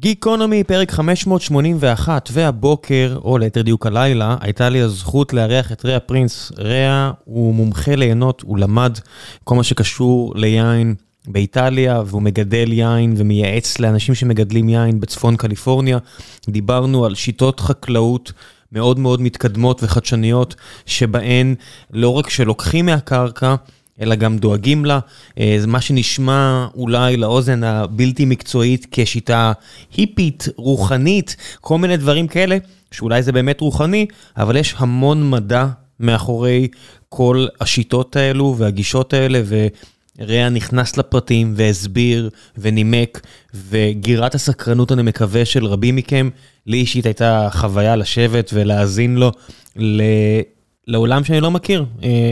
גיקונומי, פרק 581, והבוקר, או ליתר דיוק הלילה, הייתה לי הזכות לארח את ריאה פרינס. ריאה הוא מומחה ליהנות, הוא למד כל מה שקשור ליין באיטליה, והוא מגדל יין ומייעץ לאנשים שמגדלים יין בצפון קליפורניה. דיברנו על שיטות חקלאות מאוד מאוד מתקדמות וחדשניות, שבהן לא רק שלוקחים מהקרקע, אלא גם דואגים לה. זה מה שנשמע אולי לאוזן הבלתי מקצועית כשיטה היפית, רוחנית, כל מיני דברים כאלה, שאולי זה באמת רוחני, אבל יש המון מדע מאחורי כל השיטות האלו והגישות האלה, וריאה נכנס לפרטים והסביר ונימק, וגירת הסקרנות, אני מקווה, של רבים מכם, לי אישית הייתה חוויה לשבת ולהאזין לו. לעולם שאני לא מכיר,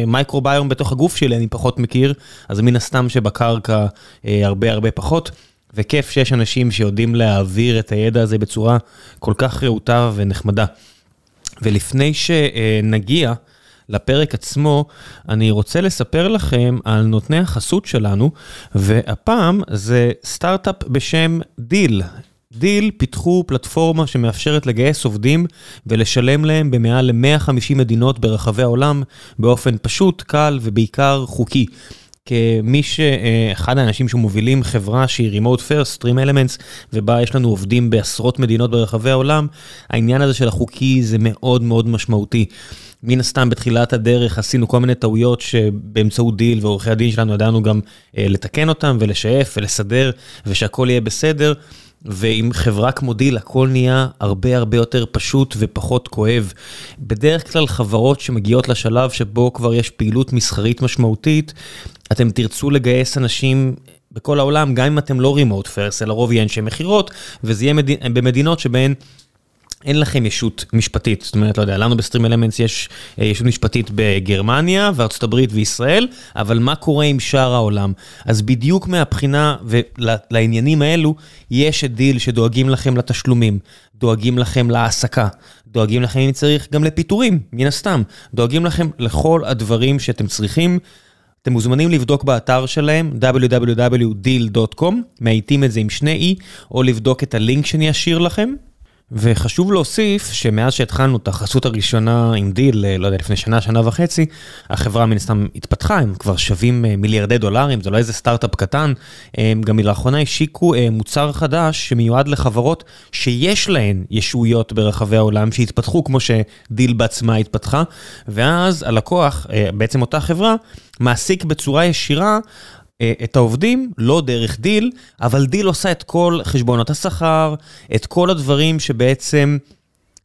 מייקרוביום בתוך הגוף שלי אני פחות מכיר, אז מן הסתם שבקרקע הרבה הרבה פחות, וכיף שיש אנשים שיודעים להעביר את הידע הזה בצורה כל כך רהוטה ונחמדה. ולפני שנגיע לפרק עצמו, אני רוצה לספר לכם על נותני החסות שלנו, והפעם זה סטארט-אפ בשם Deel. Deel פיתחו פלטפורמה שמאפשרת לגייס עובדים ולשלם להם במעל ל-150 מדינות ברחבי העולם באופן פשוט, קל ובעיקר חוקי. כמי שאחד האנשים שמובילים חברה שהיא Remote First, Stream Elements, ובה יש לנו עובדים בעשרות מדינות ברחבי העולם, העניין הזה של החוקי זה מאוד מאוד משמעותי. מן הסתם בתחילת הדרך עשינו כל מיני טעויות שבאמצעות דיל ועורכי הדין שלנו ידענו גם לתקן אותם ולשאף ולסדר ושהכל יהיה בסדר. ועם חברה כמו Deel הכל נהיה הרבה הרבה יותר פשוט ופחות כואב. בדרך כלל חברות שמגיעות לשלב שבו כבר יש פעילות מסחרית משמעותית, אתם תרצו לגייס אנשים בכל העולם, גם אם אתם לא remote first, אלא רוב יהיה אנשי מכירות, וזה יהיה במדינות שבהן אין לכם ישות משפטית. זאת אומרת, לא יודע, לנו ב StreamElements יש ישות משפטית בגרמניה וארצות הברית וישראל, אבל מה קורה עם שאר העולם? אז בדיוק מהבחינה ולעניינים האלו, יש את Deel שדואגים לכם לתשלומים, דואגים לכם להעסקה, דואגים לכם אם צריך גם לפיטורים, מן הסתם, דואגים לכם לכל הדברים שאתם צריכים. אתם מוזמנים לבדוק באתר שלהם www.deel.com, מאייתים את זה עם שני E, או לבדוק את הלינק שאני אשאיר לכם. וחשוב להוסיף שמאז שהתחלנו את החסות הראשונה עם Deel, לא יודע, לפני שנה, שנה וחצי, החברה מן הסתם התפתחה, הם כבר שווים מיליארדי דולרים, זה לא איזה סטארט-אפ קטן, הם גם לאחרונה השיקו מוצר חדש שמיועד לחברות שיש להן ישויות ברחבי העולם שהתפתחו כמו ש Deel בעצמה התפתחה, ואז הלקוח, בעצם אותה חברה, מעסיק בצורה ישירה את העובדים, לא דרך Deel, אבל Deel עושה את כל חשבונות השכר, את כל הדברים שבעצם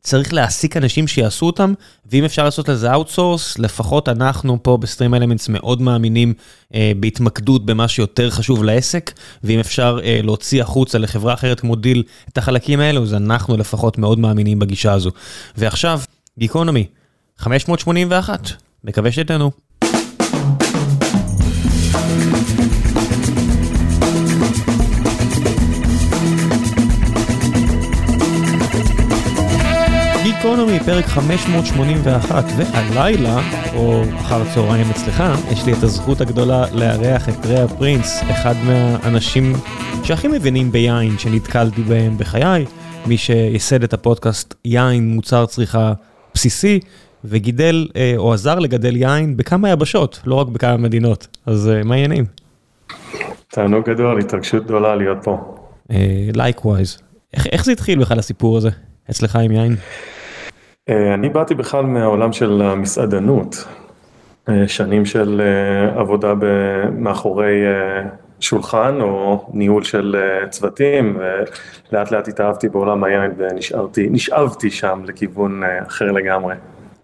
צריך להעסיק אנשים שיעשו אותם, ואם אפשר לעשות לזה outsource, לפחות אנחנו פה ב StreamElements מאוד מאמינים אה, בהתמקדות במה שיותר חשוב לעסק, ואם אפשר אה, להוציא החוצה לחברה אחרת כמו Deel את החלקים האלו, אז אנחנו לפחות מאוד מאמינים בגישה הזו. ועכשיו, גיקונומי, 581, מקווה שתהנו. גיקונומי, פרק 581, והלילה, או אחר הצהריים אצלך, יש לי את הזכות הגדולה לארח את ריאה פרינס, אחד מהאנשים שהכי מבינים ביין שנתקלתי בהם בחיי, מי שייסד את הפודקאסט יין מוצר צריכה בסיסי, וגידל או עזר לגדל יין בכמה יבשות, לא רק בכמה מדינות, אז מה העניינים? תענוג גדול, התרגשות גדולה להיות פה. Likewise. איך זה התחיל בכלל הסיפור הזה אצלך עם יין? אני באתי בכלל מהעולם של המסעדנות, שנים של עבודה מאחורי שולחן או ניהול של צוותים ולאט לאט התאהבתי בעולם היין ונשאבתי שם לכיוון אחר לגמרי.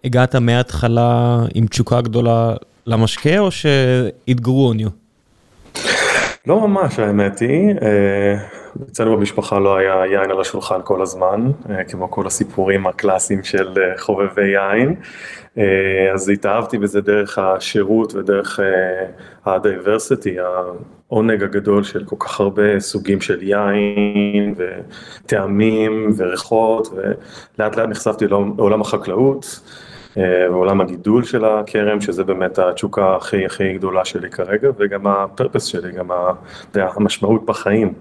הגעת מההתחלה עם תשוקה גדולה למשקה או ש- it grew on you? לא ממש האמת היא, אצלנו במשפחה לא היה יין על השולחן כל הזמן, כמו כל הסיפורים הקלאסיים של חובבי יין, אז התאהבתי בזה דרך השירות ודרך ה diversity, העונג הגדול של כל כך הרבה סוגים של יין וטעמים וריחות, ולאט לאט נחשפתי לעולם החקלאות. ועולם הגידול של הכרם, שזה באמת התשוקה הכי הכי גדולה שלי כרגע, וגם ה purpose שלי, גם המשמעות בחיים.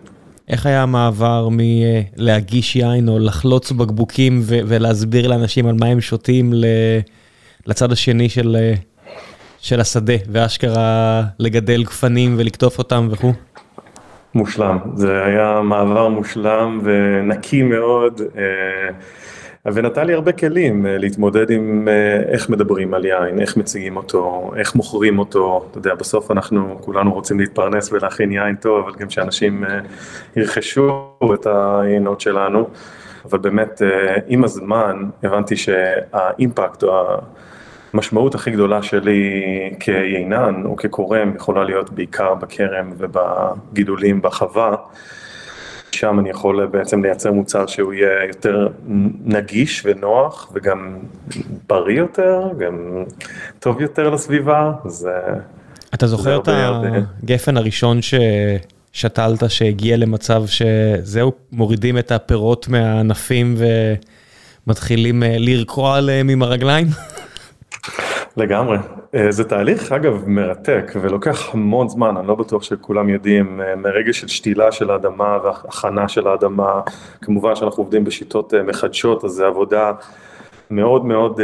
איך היה המעבר מלהגיש יין או לחלוץ בקבוקים ולהסביר לאנשים על מה הם שותים לצד השני של של השדה, ואשכרה לגדל גפנים ולקטוף אותם וכו'? מושלם, זה היה מעבר מושלם ונקי מאוד. אה, ונתן לי הרבה כלים אה, להתמודד עם אה, איך מדברים על יין, איך מציגים אותו, איך מוכרים אותו, אתה יודע, בסוף אנחנו כולנו רוצים להתפרנס ולהכין יין טוב, אבל גם שאנשים ירכשו את היינות שלנו, אבל באמת עם הזמן הבנתי שהאימפקט או המשמעות הכי גדולה שלי כיינן או כקורם יכולה להיות בעיקר בכרם ובגידולים בחווה. שם אני יכול בעצם לייצר מוצר שהוא יהיה יותר נגיש ונוח וגם בריא יותר, גם טוב יותר לסביבה, זה... אתה זוכר את הגפן הראשון ששתלת שהגיע למצב שזהו, מורידים את הפירות מהענפים ומתחילים אה, לרקוע עליהם עם הרגליים? לגמרי. אה, זה תהליך אגב מרתק ולוקח המון זמן, אני לא בטוח שכולם יודעים, אה, מרגע של שתילה של האדמה והכנה של האדמה, כמובן שאנחנו עובדים בשיטות אה, מחדשות, אז זה עבודה מאוד מאוד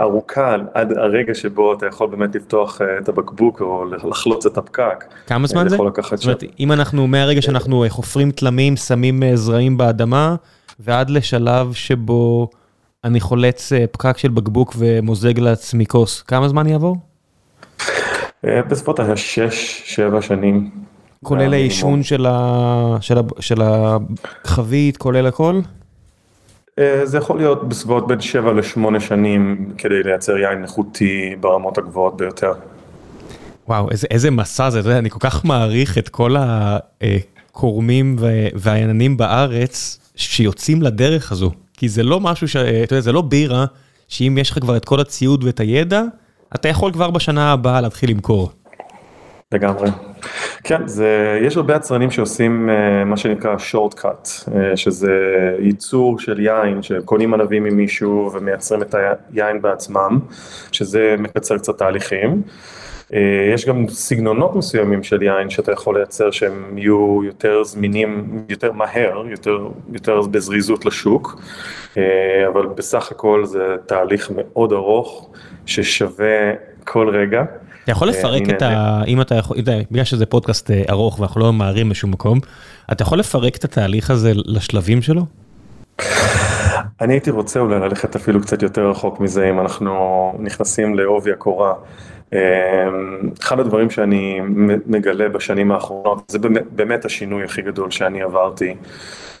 ארוכה עד הרגע שבו אתה יכול באמת לפתוח את הבקבוק או לחלוץ את הפקק. כמה זמן זה? זאת אומרת, אם אנחנו, מהרגע שאנחנו חופרים תלמים, שמים זרעים באדמה, ועד לשלב שבו... אני חולץ אה, פקק של בקבוק ומוזג לעצמי כוס, כמה זמן יעבור? אה, בסביבות ה-6-7 שנים. כולל העישון של, ה... של, ה... של החבית, כולל הכל? אה, זה יכול להיות בסביבות בין 7 ל-8 שנים כדי לייצר יין איכותי ברמות הגבוהות ביותר. וואו, איזה, איזה מסע זה, יודע, אני כל כך מעריך את כל הקורמים והעניינים בארץ שיוצאים לדרך הזו. כי זה לא משהו ש... אתה יודע, זה לא בירה, שאם יש לך כבר את כל הציוד ואת הידע, אתה יכול כבר בשנה הבאה להתחיל למכור. לגמרי. כן, זה, יש הרבה יצרנים שעושים uh, מה שנקרא short cut, uh, שזה ייצור של יין, שקונים ענבים ממישהו ומייצרים את היין בעצמם, שזה מקצר קצת תהליכים. אה, יש גם סגנונות מסוימים של יין שאתה יכול לייצר שהם יהיו יותר זמינים, יותר מהר, יותר, יותר בזריזות לשוק, אה, אבל בסך הכל זה תהליך מאוד ארוך ששווה כל רגע. אתה יכול אה, לפרק את ה... אם אתה יכול, בגלל שזה פודקאסט ארוך ואנחנו לא ממהרים בשום מקום, אתה יכול לפרק את התהליך הזה לשלבים שלו? אני הייתי רוצה אולי ללכת אפילו קצת יותר רחוק מזה אם אנחנו נכנסים לעובי הקורה. אמ, אחד הדברים שאני מגלה בשנים האחרונות זה באמת, השינוי הכי גדול שאני עברתי,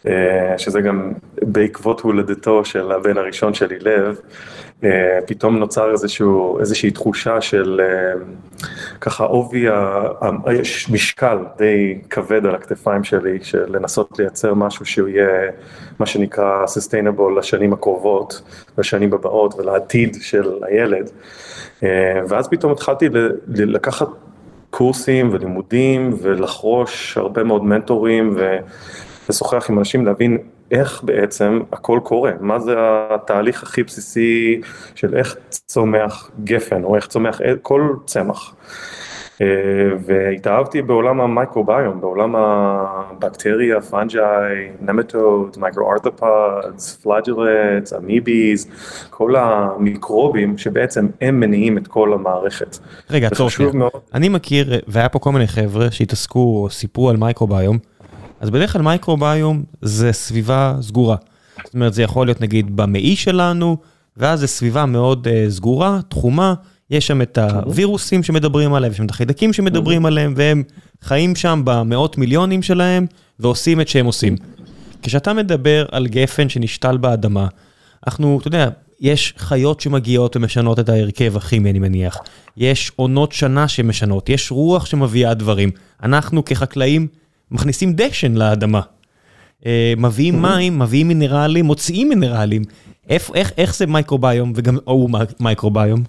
אה, שזה גם בעקבות הולדתו של הבן הראשון שלי, לב, פתאום נוצר איזשהו, איזושהי תחושה של אה, ככה עובי, יש משקל די כבד על הכתפיים שלי, של לנסות לייצר משהו שהוא יהיה מה שנקרא sustainable לשנים הקרובות, לשנים הבאות ולעתיד של הילד. אה, ואז פתאום התחלתי לקחת קורסים ולימודים ולחרוש הרבה מאוד מנטורים ולשוחח עם אנשים להבין איך בעצם הכל קורה, מה זה התהליך הכי בסיסי של איך צומח גפן או איך צומח כל צמח. אה, והתאהבתי בעולם המייקרוביום, בעולם הבקטריה, fungi, nematode, micro-arthropods, flagellates, amoebae, כל המיקרובים שבעצם הם מניעים את כל המערכת. רגע, עצור שנייה. אני מכיר, והיה פה כל מיני חבר'ה שהתעסקו או סיפרו על מייקרוביום, אז בדרך כלל מייקרוביום זה סביבה סגורה. זאת אומרת, זה יכול להיות נגיד במעי שלנו, ואז זה סביבה מאוד uh, סגורה, תחומה. יש שם את הווירוסים שמדברים עליהם, יש שם את החיידקים שמדברים עליהם, והם חיים שם במאות מיליונים שלהם, ועושים את שהם עושים. כשאתה מדבר על גפן שנשתל באדמה, אנחנו, אתה יודע, יש חיות שמגיעות ומשנות את ההרכב הכימי, אני מניח. יש עונות שנה שמשנות, יש רוח שמביאה דברים. אנחנו כחקלאים מכניסים דשן לאדמה. אה, מביאים מים, מביאים מינרלים, מוציאים מינרלים. איך, איך, איך זה מייקרוביום וגם הוא מייקרוביום?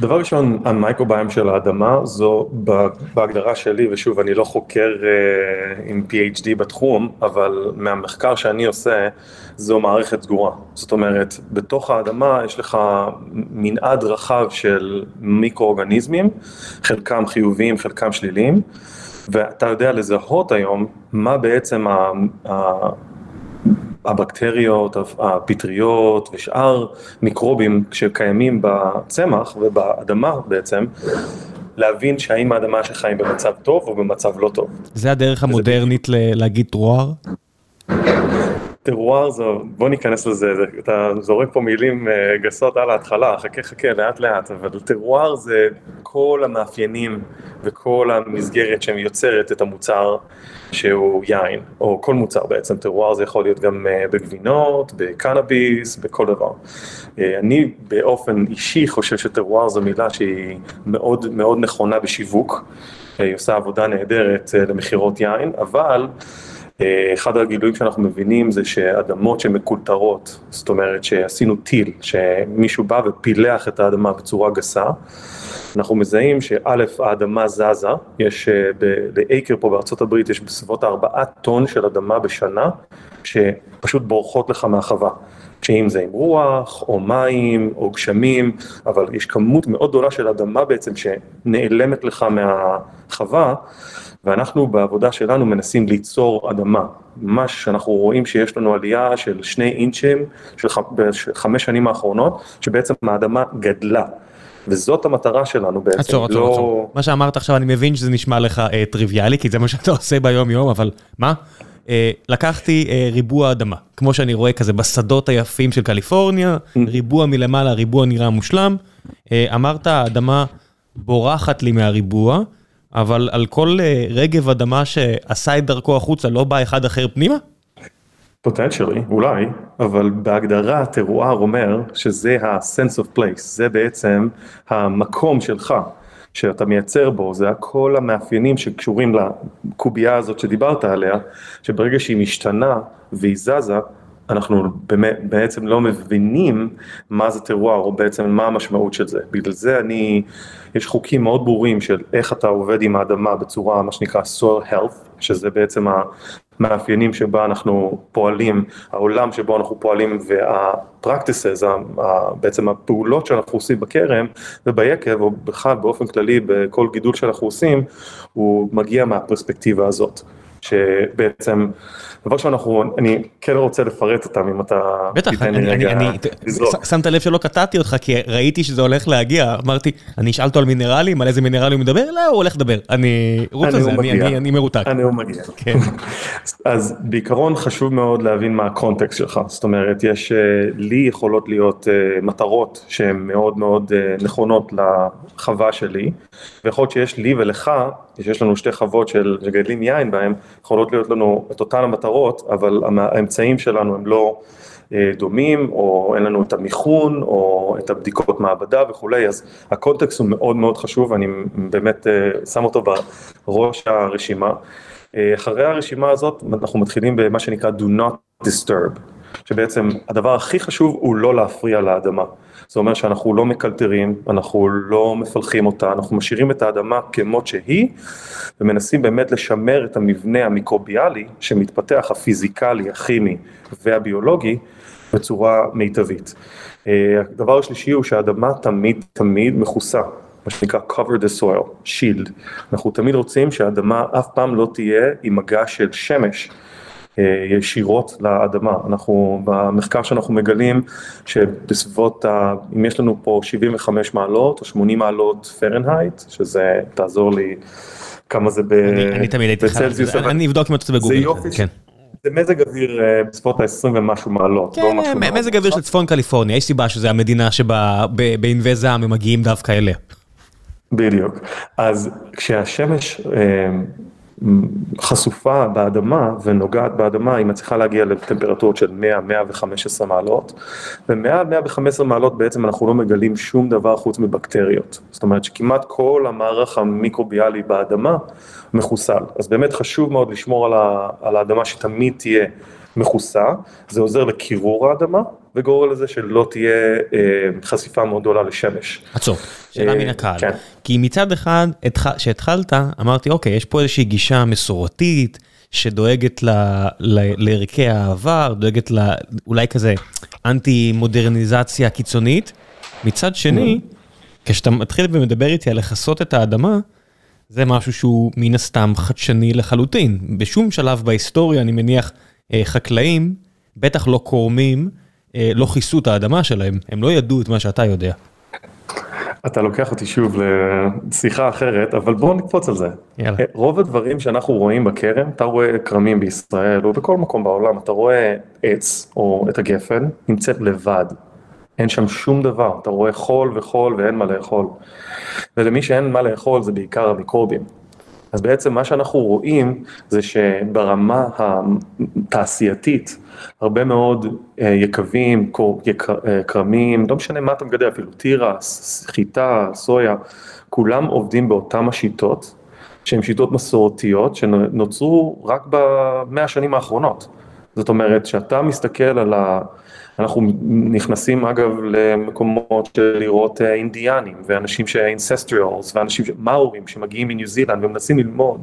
דבר ראשון, המייקרוביום של האדמה זו בהגדרה שלי, ושוב, אני לא חוקר uh, עם PhD בתחום, אבל מהמחקר שאני עושה, זו מערכת סגורה. זאת אומרת, בתוך האדמה יש לך מנעד רחב של מיקרואורגניזמים, חלקם חיוביים, חלקם שליליים. ואתה יודע לזהות היום מה בעצם הבקטריות, הפטריות ושאר מיקרובים שקיימים בצמח ובאדמה בעצם, להבין שהאם האדמה היא במצב טוב או במצב לא טוב. זה הדרך המודרנית להגיד טרואר? טרואר זה, בוא ניכנס לזה, אתה זורק פה מילים גסות על ההתחלה, חכה חכה לאט לאט, אבל טרואר זה כל המאפיינים וכל המסגרת שיוצרת את המוצר שהוא יין, או כל מוצר בעצם, טרואר זה יכול להיות גם בגבינות, בקנאביס, בכל דבר. אני באופן אישי חושב שטרואר זו מילה שהיא מאוד מאוד נכונה בשיווק, היא עושה עבודה נהדרת למכירות יין, אבל אחד הגילויים שאנחנו מבינים זה שאדמות שמקולטרות, זאת אומרת שעשינו טיל, שמישהו בא ופילח את האדמה בצורה גסה, אנחנו מזהים שא' האדמה זזה, יש לאקר פה בארצות הברית יש בסביבות ארבעה טון של אדמה בשנה שפשוט בורחות לך מהחווה, שאם זה עם רוח או מים או גשמים, אבל יש כמות מאוד גדולה של אדמה בעצם שנעלמת לך מהחווה ואנחנו בעבודה שלנו מנסים ליצור אדמה, ממש אנחנו רואים שיש לנו עלייה של שני אינצ'ים בחמש שנים האחרונות, שבעצם האדמה גדלה. וזאת המטרה שלנו בעצם, עצור, עצור, עצור. מה שאמרת עכשיו אני מבין שזה נשמע לך טריוויאלי, כי זה מה שאתה עושה ביום יום, אבל מה? לקחתי ריבוע אדמה, כמו שאני רואה כזה בשדות היפים של קליפורניה, ריבוע מלמעלה, ריבוע נראה מושלם, אמרת האדמה בורחת לי מהריבוע, אבל על כל רגב אדמה שעשה את דרכו החוצה לא בא אחד אחר פנימה? פוטנציאלי, אולי, אבל בהגדרה טרואר אומר שזה ה-sense of place, זה בעצם המקום שלך, שאתה מייצר בו, זה הכל המאפיינים שקשורים לקובייה הזאת שדיברת עליה, שברגע שהיא משתנה והיא זזה, אנחנו בעצם לא מבינים מה זה טרואר, או בעצם מה המשמעות של זה. בגלל זה אני, יש חוקים מאוד ברורים של איך אתה עובד עם האדמה בצורה, מה שנקרא soil health, שזה בעצם המאפיינים שבה אנחנו פועלים, העולם שבו אנחנו פועלים וה-practices, בעצם הפעולות שאנחנו עושים בכרם וביקב, או בכלל באופן כללי בכל גידול שאנחנו עושים, הוא מגיע מהפרספקטיבה הזאת. שבעצם, דבר שאנחנו, אני כן רוצה לפרט אותם אם אתה... בטח, אני, שמת לב שלא קטעתי אותך כי ראיתי שזה הולך להגיע, אמרתי, אני אשאל אותו על מינרלים, על איזה מינרלים הוא מדבר? לא, הוא הולך לדבר, אני רוץ על זה, אני מרותק. אני הוא מגיע. כן. אז בעיקרון חשוב מאוד להבין מה הקונטקסט שלך, זאת אומרת, יש, לי יכולות להיות מטרות שהן מאוד מאוד נכונות לחווה שלי, ויכול להיות שיש לי ולך, שיש לנו שתי חוות של מגדלים יין בהם, יכולות להיות לנו את אותן המטרות, אבל האמצעים שלנו הם לא דומים, או אין לנו את המיכון, או את הבדיקות מעבדה וכולי, אז הקונטקסט הוא מאוד מאוד חשוב, ואני באמת שם אותו בראש הרשימה. אחרי הרשימה הזאת אנחנו מתחילים במה שנקרא do not disturb, שבעצם הדבר הכי חשוב הוא לא להפריע לאדמה. זה אומר שאנחנו לא מקלטרים, אנחנו לא מפלחים אותה, אנחנו משאירים את האדמה כמות שהיא ומנסים באמת לשמר את המבנה המיקרוביאלי שמתפתח הפיזיקלי, הכימי והביולוגי בצורה מיטבית. הדבר השלישי הוא שהאדמה תמיד תמיד מכוסה, מה שנקרא cover the soil, shield. אנחנו תמיד רוצים שהאדמה אף פעם לא תהיה עם מגע של שמש. ישירות לאדמה, אנחנו במחקר שאנחנו מגלים שבסביבות, אם יש לנו פה 75 מעלות או 80 מעלות פרנהייט, שזה תעזור לי כמה זה בצלזיוס, אני אבדוק אם אתה רוצה בגוגל, זה מזג אוויר בסביבות ה-20 ומשהו מעלות, כן, מזג אוויר של צפון קליפורניה, יש סיבה שזה המדינה שבה בענבי זעם הם מגיעים דווקא אליה. בדיוק, אז כשהשמש חשופה באדמה ונוגעת באדמה, היא מצליחה להגיע לטמפרטורות של 100-115 מעלות, ו-100-115 מעלות בעצם אנחנו לא מגלים שום דבר חוץ מבקטריות, זאת אומרת שכמעט כל המערך המיקרוביאלי באדמה מחוסל, אז באמת חשוב מאוד לשמור על האדמה שתמיד תהיה מכוסה, זה עוזר לקירור האדמה וגורם לזה שלא תהיה חשיפה מאוד גדולה לשמש. עצור, שאלה מן הקהל, כי מצד אחד שהתחלת אמרתי אוקיי יש פה איזושהי גישה מסורתית שדואגת לערכי העבר, דואגת לאולי כזה אנטי מודרניזציה קיצונית, מצד שני כשאתה מתחיל ומדבר איתי על לכסות את האדמה, זה משהו שהוא מן הסתם חדשני לחלוטין. בשום שלב בהיסטוריה, אני מניח, חקלאים, בטח לא כורמים, לא כיסו את האדמה שלהם, הם לא ידעו את מה שאתה יודע. אתה לוקח אותי שוב לשיחה אחרת, אבל בואו נקפוץ על זה. יאללה. רוב הדברים שאנחנו רואים בכרם, אתה רואה כרמים בישראל או בכל מקום בעולם, אתה רואה עץ או את הגפן, נמצאת לבד. אין שם שום דבר, אתה רואה חול וחול ואין מה לאכול. ולמי שאין מה לאכול זה בעיקר המיקרובים. אז בעצם מה שאנחנו רואים זה שברמה התעשייתית, הרבה מאוד יקבים, כרמים, לא משנה מה אתה מגדל, אפילו תירס, חיטה, סויה, כולם עובדים באותם השיטות, שהן שיטות מסורתיות שנוצרו רק במאה השנים האחרונות. זאת אומרת, שאתה מסתכל על ה... אנחנו נכנסים אגב למקומות של לראות אינדיאנים ואנשים שאינססטריאלס ואנשים מאורים שמגיעים מניו זילנד ומנסים ללמוד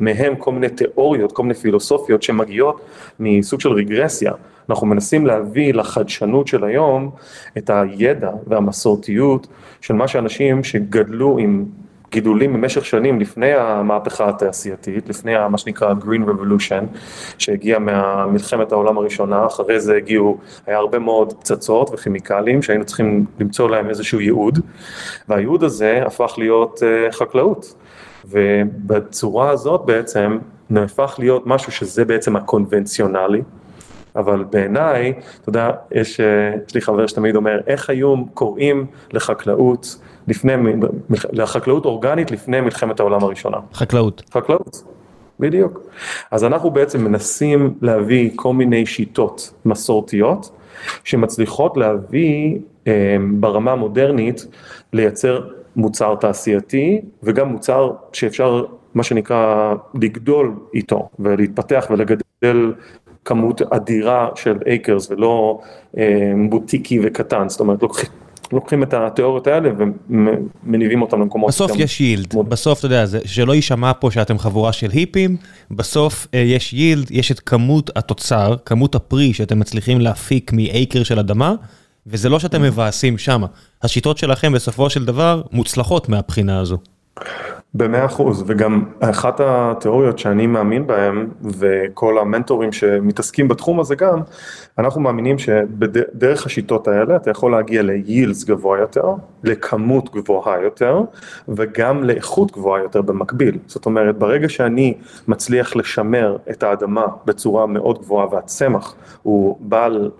מהם כל מיני תיאוריות, כל מיני פילוסופיות שמגיעות מסוג של רגרסיה. אנחנו מנסים להביא לחדשנות של היום את הידע והמסורתיות של מה שאנשים שגדלו עם גידולים במשך שנים לפני המהפכה התעשייתית, לפני מה שנקרא Green Revolution, שהגיע מהמלחמת העולם הראשונה, אחרי זה הגיעו, היה הרבה מאוד פצצות וכימיקלים שהיינו צריכים למצוא להם איזשהו ייעוד, והייעוד הזה הפך להיות חקלאות, ובצורה הזאת בעצם נהפך להיות משהו שזה בעצם הקונבנציונלי, אבל בעיניי, אתה יודע, יש לי חבר שתמיד אומר, איך היום קוראים לחקלאות לפני, לחקלאות אורגנית לפני מלחמת העולם הראשונה. חקלאות. חקלאות, בדיוק. אז אנחנו בעצם מנסים להביא כל מיני שיטות מסורתיות, שמצליחות להביא ברמה המודרנית, לייצר מוצר תעשייתי, וגם מוצר שאפשר, מה שנקרא, לגדול איתו, ולהתפתח ולגדל כמות אדירה של אייקרס ולא בוטיקי וקטן, זאת אומרת לוקחים לוקחים את התיאוריות האלה ומניבים אותם למקומות. בסוף יש יילד, בסוף אתה יודע, שלא יישמע פה שאתם חבורה של היפים, בסוף יש יילד, יש את כמות התוצר, כמות הפרי שאתם מצליחים להפיק מאייקר של אדמה, וזה לא שאתם מבאסים שמה, השיטות שלכם בסופו של דבר מוצלחות מהבחינה הזו. במאה אחוז, וגם אחת התיאוריות שאני מאמין בהן, וכל המנטורים שמתעסקים בתחום הזה גם, אנחנו מאמינים שבדרך השיטות האלה אתה יכול להגיע ליילס גבוה יותר, לכמות גבוהה יותר, וגם לאיכות גבוהה יותר במקביל. זאת אומרת, ברגע שאני מצליח לשמר את האדמה בצורה מאוד גבוהה והצמח הוא בעל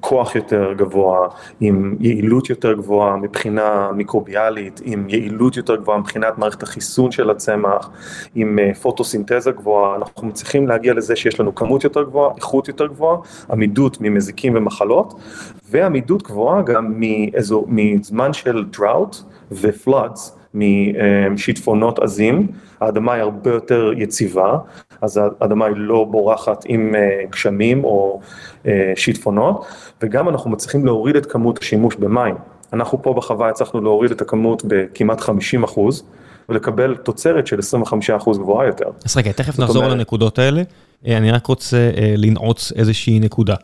כוח יותר גבוה, עם יעילות יותר גבוהה מבחינה מיקרוביאלית, עם יעילות יותר גבוהה מבחינת מערכת החיסון של הצמח, עם פוטוסינתזה גבוהה, אנחנו מצליחים להגיע לזה שיש לנו כמות יותר גבוהה, איכות יותר גבוהה, עמידות ממזיקים ומחלות, ועמידות גבוהה גם מזמן של drought ו-floods. משיטפונות עזים, האדמה היא הרבה יותר יציבה, אז האדמה היא לא בורחת עם גשמים או שיטפונות, וגם אנחנו מצליחים להוריד את כמות השימוש במים. אנחנו פה בחווה הצלחנו להוריד את הכמות בכמעט 50 אחוז, ולקבל תוצרת של 25 אחוז גבוהה יותר. אז רגע, תכף נחזור לנקודות האלה, אני רק רוצה לנעוץ איזושהי נקודה.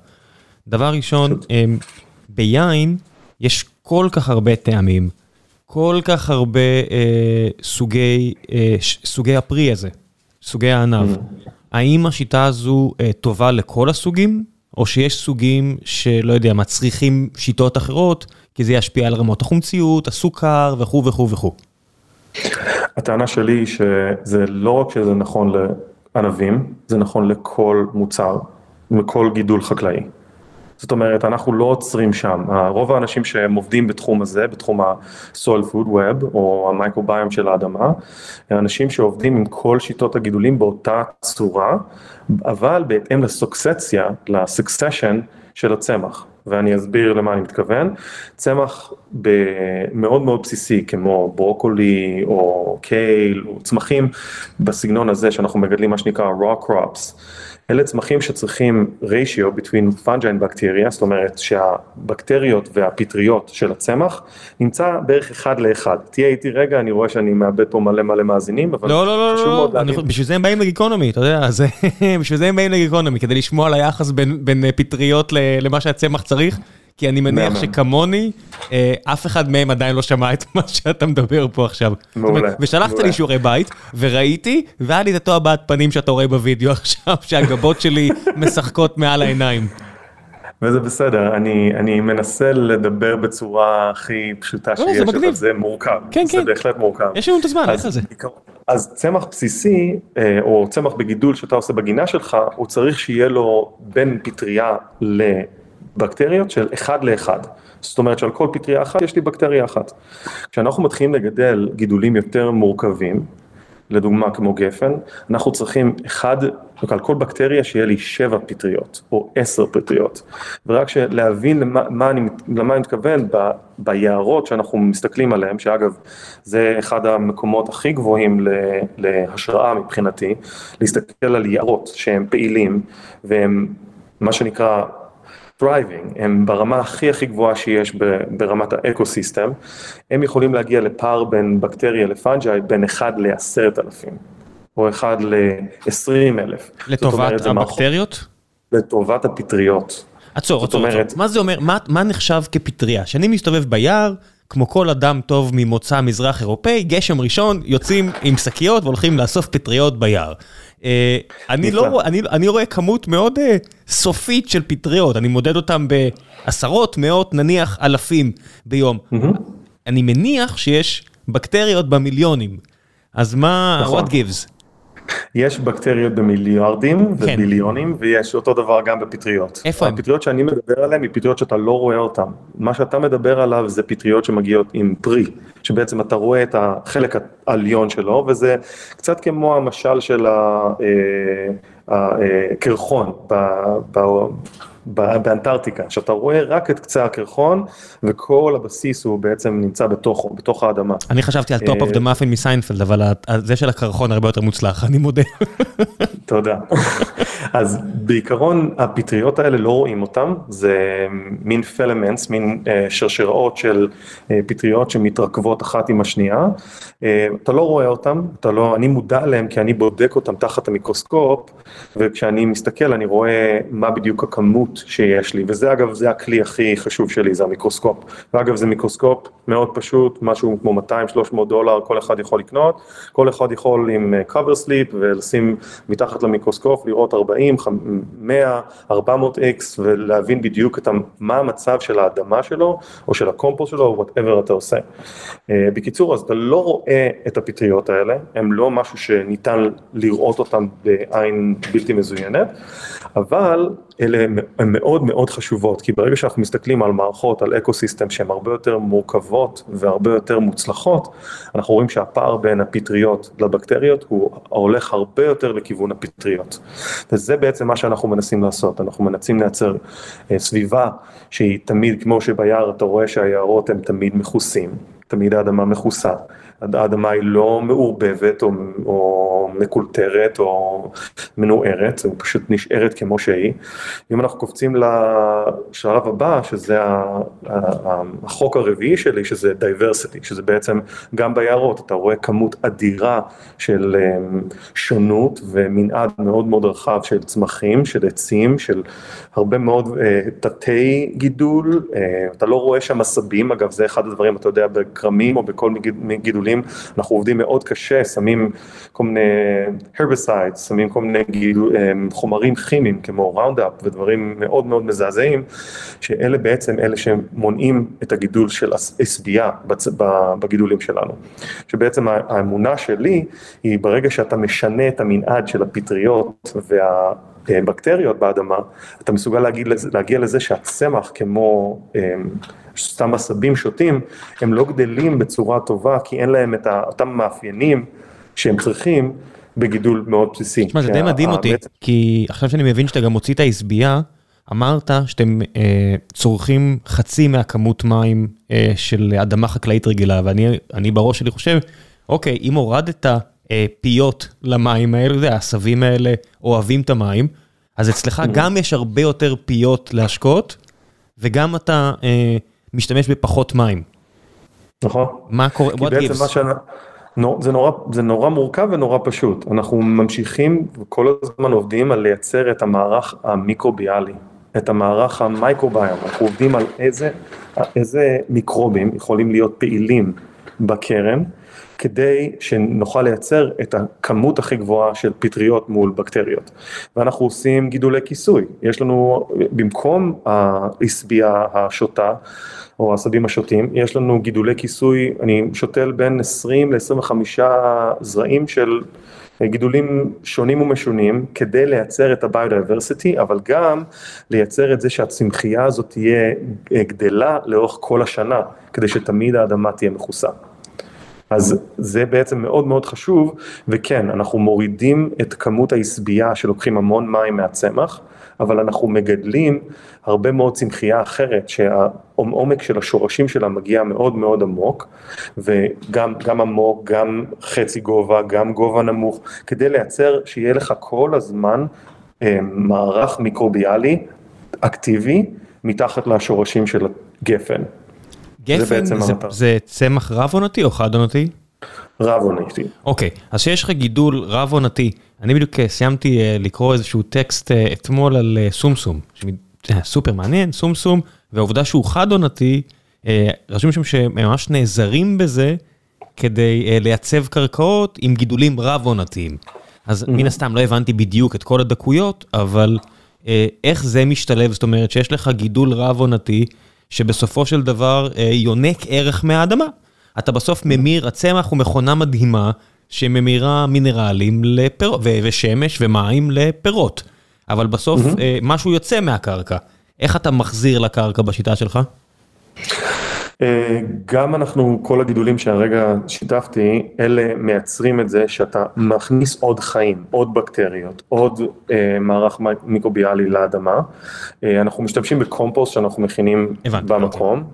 דבר ראשון, ביין יש כל כך הרבה טעמים. כל כך הרבה אה, סוגי, אה, סוגי הפרי הזה, סוגי הענב. האם השיטה הזו אה, טובה לכל הסוגים, או שיש סוגים שלא יודע, מצריכים שיטות אחרות, כי זה ישפיע על רמות החומציות, הסוכר וכו' וכו' וכו'. הטענה שלי היא שזה לא רק שזה נכון לענבים, זה נכון לכל מוצר, לכל גידול חקלאי. זאת אומרת, אנחנו לא עוצרים שם, רוב האנשים שהם עובדים בתחום הזה, בתחום ה-soil food web או המייקרוביום של האדמה, הם אנשים שעובדים עם כל שיטות הגידולים באותה צורה, אבל בהתאם לסוקסציה, לסקסשן של הצמח. ואני אסביר למה אני מתכוון. צמח מאוד מאוד בסיסי כמו ברוקולי או קייל או צמחים בסגנון הזה שאנחנו מגדלים מה שנקרא raw crops. אלה צמחים שצריכים ratio between fungi and bacteria, זאת אומרת שהבקטריות והפטריות של הצמח נמצא בערך אחד לאחד. תהיה איתי רגע, אני רואה שאני מאבד פה מלא מלא מאזינים, אבל לא, לא, לא, לא, לא. בשביל זה הם באים לגיקונומי, אתה יודע, בשביל זה הם באים לגיקונומי, כדי לשמוע על היחס בין פטריות למה שהצמח צריך, כי אני מניח שכמוני, אף אחד מהם עדיין לא שמע את מה שאתה מדבר פה עכשיו. מעולה. ושלחת לי שיעורי בית, וראיתי, והיה לי את אותו הבעת פנים שאתה רואה בווידאו עכשיו, שהגבות שלי משחקות מעל העיניים. וזה בסדר, אני, אני מנסה לדבר בצורה הכי פשוטה לא, זה שיש, מגניב. אבל זה מורכב, כן, זה כן. בהחלט מורכב. יש לנו את הזמן, על זה. אז צמח בסיסי, אה, או צמח בגידול שאתה עושה בגינה שלך, הוא צריך שיהיה לו בין פטריה לבקטריות של אחד לאחד. זאת אומרת שעל כל פטריה אחת יש לי בקטריה אחת. כשאנחנו מתחילים לגדל גידולים יותר מורכבים, לדוגמה כמו גפן, אנחנו צריכים אחד, על כל בקטריה שיהיה לי שבע פטריות או עשר פטריות. ורק להבין למה, מה אני, למה אני מתכוון ב, ביערות שאנחנו מסתכלים עליהם, שאגב זה אחד המקומות הכי גבוהים להשראה מבחינתי, להסתכל על יערות שהם פעילים והם מה שנקרא thriving, הם ברמה הכי הכי גבוהה שיש ברמת ה ecosystem, הם יכולים להגיע לפער בין בקטריה ל fungi בין 1 ל-10,000, או 1 ל-20,000. לטובת הבקטריות? לטובת הפטריות. עצור, עצור, עצור. אומרת- מה זה אומר, מה, מה נחשב כפטריה? כשאני מסתובב ביער, כמו כל אדם טוב ממוצא מזרח אירופאי, גשם ראשון, יוצאים עם שקיות והולכים לאסוף פטריות ביער. אה, אני, לא. רואה- אני, אני רואה כמות מאוד אה, סופית של פטריות, אני מודד אותם בעשרות, מאות, נניח אלפים ביום. אני מניח שיש בקטריות במיליונים, אז מה, נכון. what gives? יש בקטריות במיליארדים כן. וביליונים, ויש אותו דבר גם בפטריות. איפה הם? הפטריות שאני מדבר עליהן היא פטריות שאתה לא רואה אותן. מה שאתה מדבר עליו זה פטריות שמגיעות עם פרי, שבעצם אתה רואה את החלק העליון שלו, וזה קצת כמו המשל של ה- אה, הקרחון באנטארקטיקה, שאתה רואה רק את קצה הקרחון, וכל הבסיס הוא בעצם נמצא בתוכו, בתוך האדמה. אני חשבתי על top of the muffin מסיינפלד, אבל זה של הקרחון הרבה יותר מוצלח, אני מודה. תודה. אז בעיקרון הפטריות האלה לא רואים אותם, זה מין filaments, מין אה, שרשראות של אה, פטריות שמתרכבות אחת עם השנייה. אה, אתה לא רואה אותם, אתה לא, אני מודע אליהם כי אני בודק אותם תחת המיקרוסקופ, וכשאני מסתכל אני רואה מה בדיוק הכמות שיש לי, וזה אגב, זה הכלי הכי חשוב שלי, זה המיקרוסקופ. ואגב, זה מיקרוסקופ מאוד פשוט, משהו כמו 200-300 דולר, כל אחד יכול לקנות, כל אחד יכול עם cover slip ולשים מתחת למיקרוסקופ, לראות 40, 100, 400 x ולהבין בדיוק את מה המצב של האדמה שלו, או של הקומפוסט שלו, או whatever אתה עושה. אה, בקיצור, אז אתה לא רואה את הפטריות האלה, הם לא משהו שניתן לראות אותם בעין בלתי מזוינת, אבל אלה הן מאוד מאוד חשובות, כי ברגע שאנחנו מסתכלים על מערכות, על אקו סיסטם שהן הרבה יותר מורכבות והרבה יותר מוצלחות, אנחנו רואים שהפער בין הפטריות לבקטריות הוא הולך הרבה יותר לכיוון הפטריות. וזה בעצם מה שאנחנו מנסים לעשות, אנחנו מנסים לייצר אה, סביבה שהיא תמיד, כמו שביער אתה רואה שהיערות הם תמיד מכוסים, תמיד האדמה מכוסה. האדמה היא לא מעורבבת או, או מקולטרת או מנוערת, היא פשוט נשארת כמו שהיא. אם אנחנו קופצים לשלב הבא, שזה החוק הרביעי שלי, שזה diversity, שזה בעצם גם ביערות, אתה רואה כמות אדירה של אמ, שונות ומנעד מאוד מאוד רחב של צמחים, של עצים, של הרבה מאוד אה, תתי גידול, אה, אתה לא רואה שם עשבים, אגב זה אחד הדברים, אתה יודע, בכרמים או בכל מיני גידולים, אנחנו עובדים מאוד קשה, שמים כל מיני herbicides, שמים כל מיני גידול, אה, חומרים כימיים כמו ראונדאפ ודברים מאוד מאוד מזעזעים, שאלה בעצם אלה שמונעים את הגידול של ב- בגידולים שלנו. שבעצם האמונה שלי היא ברגע שאתה משנה את המנעד של הפטריות וה... בקטריות באדמה, אתה מסוגל להגיע לזה, להגיע לזה שהצמח כמו הם, סתם עשבים שוטים, הם לא גדלים בצורה טובה כי אין להם את אותם מאפיינים שהם צריכים בגידול מאוד בסיסי. תשמע, זה די מדהים אותי, כי עכשיו שאני מבין שאתה גם מוציא את העשבייה, אמרת שאתם אה, צורכים חצי מהכמות מים אה, של אדמה חקלאית רגילה, ואני אני בראש שלי חושב, אוקיי, אם הורדת אה, פיות למים האלה, העשבים האלה אוהבים את המים, אז אצלך גם יש הרבה יותר פיות להשקות, וגם אתה אה, משתמש בפחות מים. נכון. מה קורה? כי בעצם? מה שאני... נו, זה, נורא, זה נורא מורכב ונורא פשוט. אנחנו ממשיכים וכל הזמן עובדים על לייצר את המערך המיקרוביאלי. את המערך המייקרוביום, אנחנו עובדים על איזה, איזה מיקרובים יכולים להיות פעילים בכרם, כדי שנוכל לייצר את הכמות הכי גבוהה של פטריות מול בקטריות. ואנחנו עושים גידולי כיסוי, יש לנו, במקום העשבייה השוטה, או העשבים השוטים, יש לנו גידולי כיסוי, אני שותל בין 20 ל-25 זרעים של גידולים שונים ומשונים כדי לייצר את ה-biodiversity, אבל גם לייצר את זה שהצמחייה הזאת תהיה גדלה לאורך כל השנה, כדי שתמיד האדמה תהיה מכוסה. אז זה בעצם מאוד מאוד חשוב, וכן, אנחנו מורידים את כמות העשבייה שלוקחים המון מים מהצמח, אבל אנחנו מגדלים הרבה מאוד צמחייה אחרת, שהעומק של השורשים שלה מגיע מאוד מאוד עמוק, וגם עמוק, גם חצי גובה, גם גובה נמוך, כדי לייצר שיהיה לך כל הזמן אה, מערך מיקרוביאלי אקטיבי מתחת לשורשים של הגפן. גפן זה, זה, זה צמח רב עונתי או חד עונתי? רב עונתי. אוקיי, אז שיש לך גידול רב עונתי, אני בדיוק אה, סיימתי אה, לקרוא איזשהו טקסט אה, אתמול על סומסום, סופר מעניין, סומסום, והעובדה שהוא חד עונתי, רשום שם שהם ממש נעזרים בזה כדי לייצב קרקעות עם גידולים רב עונתיים. אז מן הסתם לא הבנתי בדיוק את כל הדקויות, אבל איך זה משתלב, זאת אומרת שיש לך גידול רב עונתי, שבסופו של דבר יונק ערך מהאדמה. אתה בסוף ממיר, הצמח הוא מכונה מדהימה שממירה מינרלים לפירות, ושמש ומים לפירות. אבל בסוף mm-hmm. משהו יוצא מהקרקע. איך אתה מחזיר לקרקע בשיטה שלך? אה, גם אנחנו, כל הגידולים שהרגע שיתפתי, אלה מייצרים את זה שאתה מכניס עוד חיים, עוד בקטריות, עוד אה, מערך מיקרוביאלי לאדמה. אה, אנחנו משתמשים בקומפוסט שאנחנו מכינים הבנתי, במקום,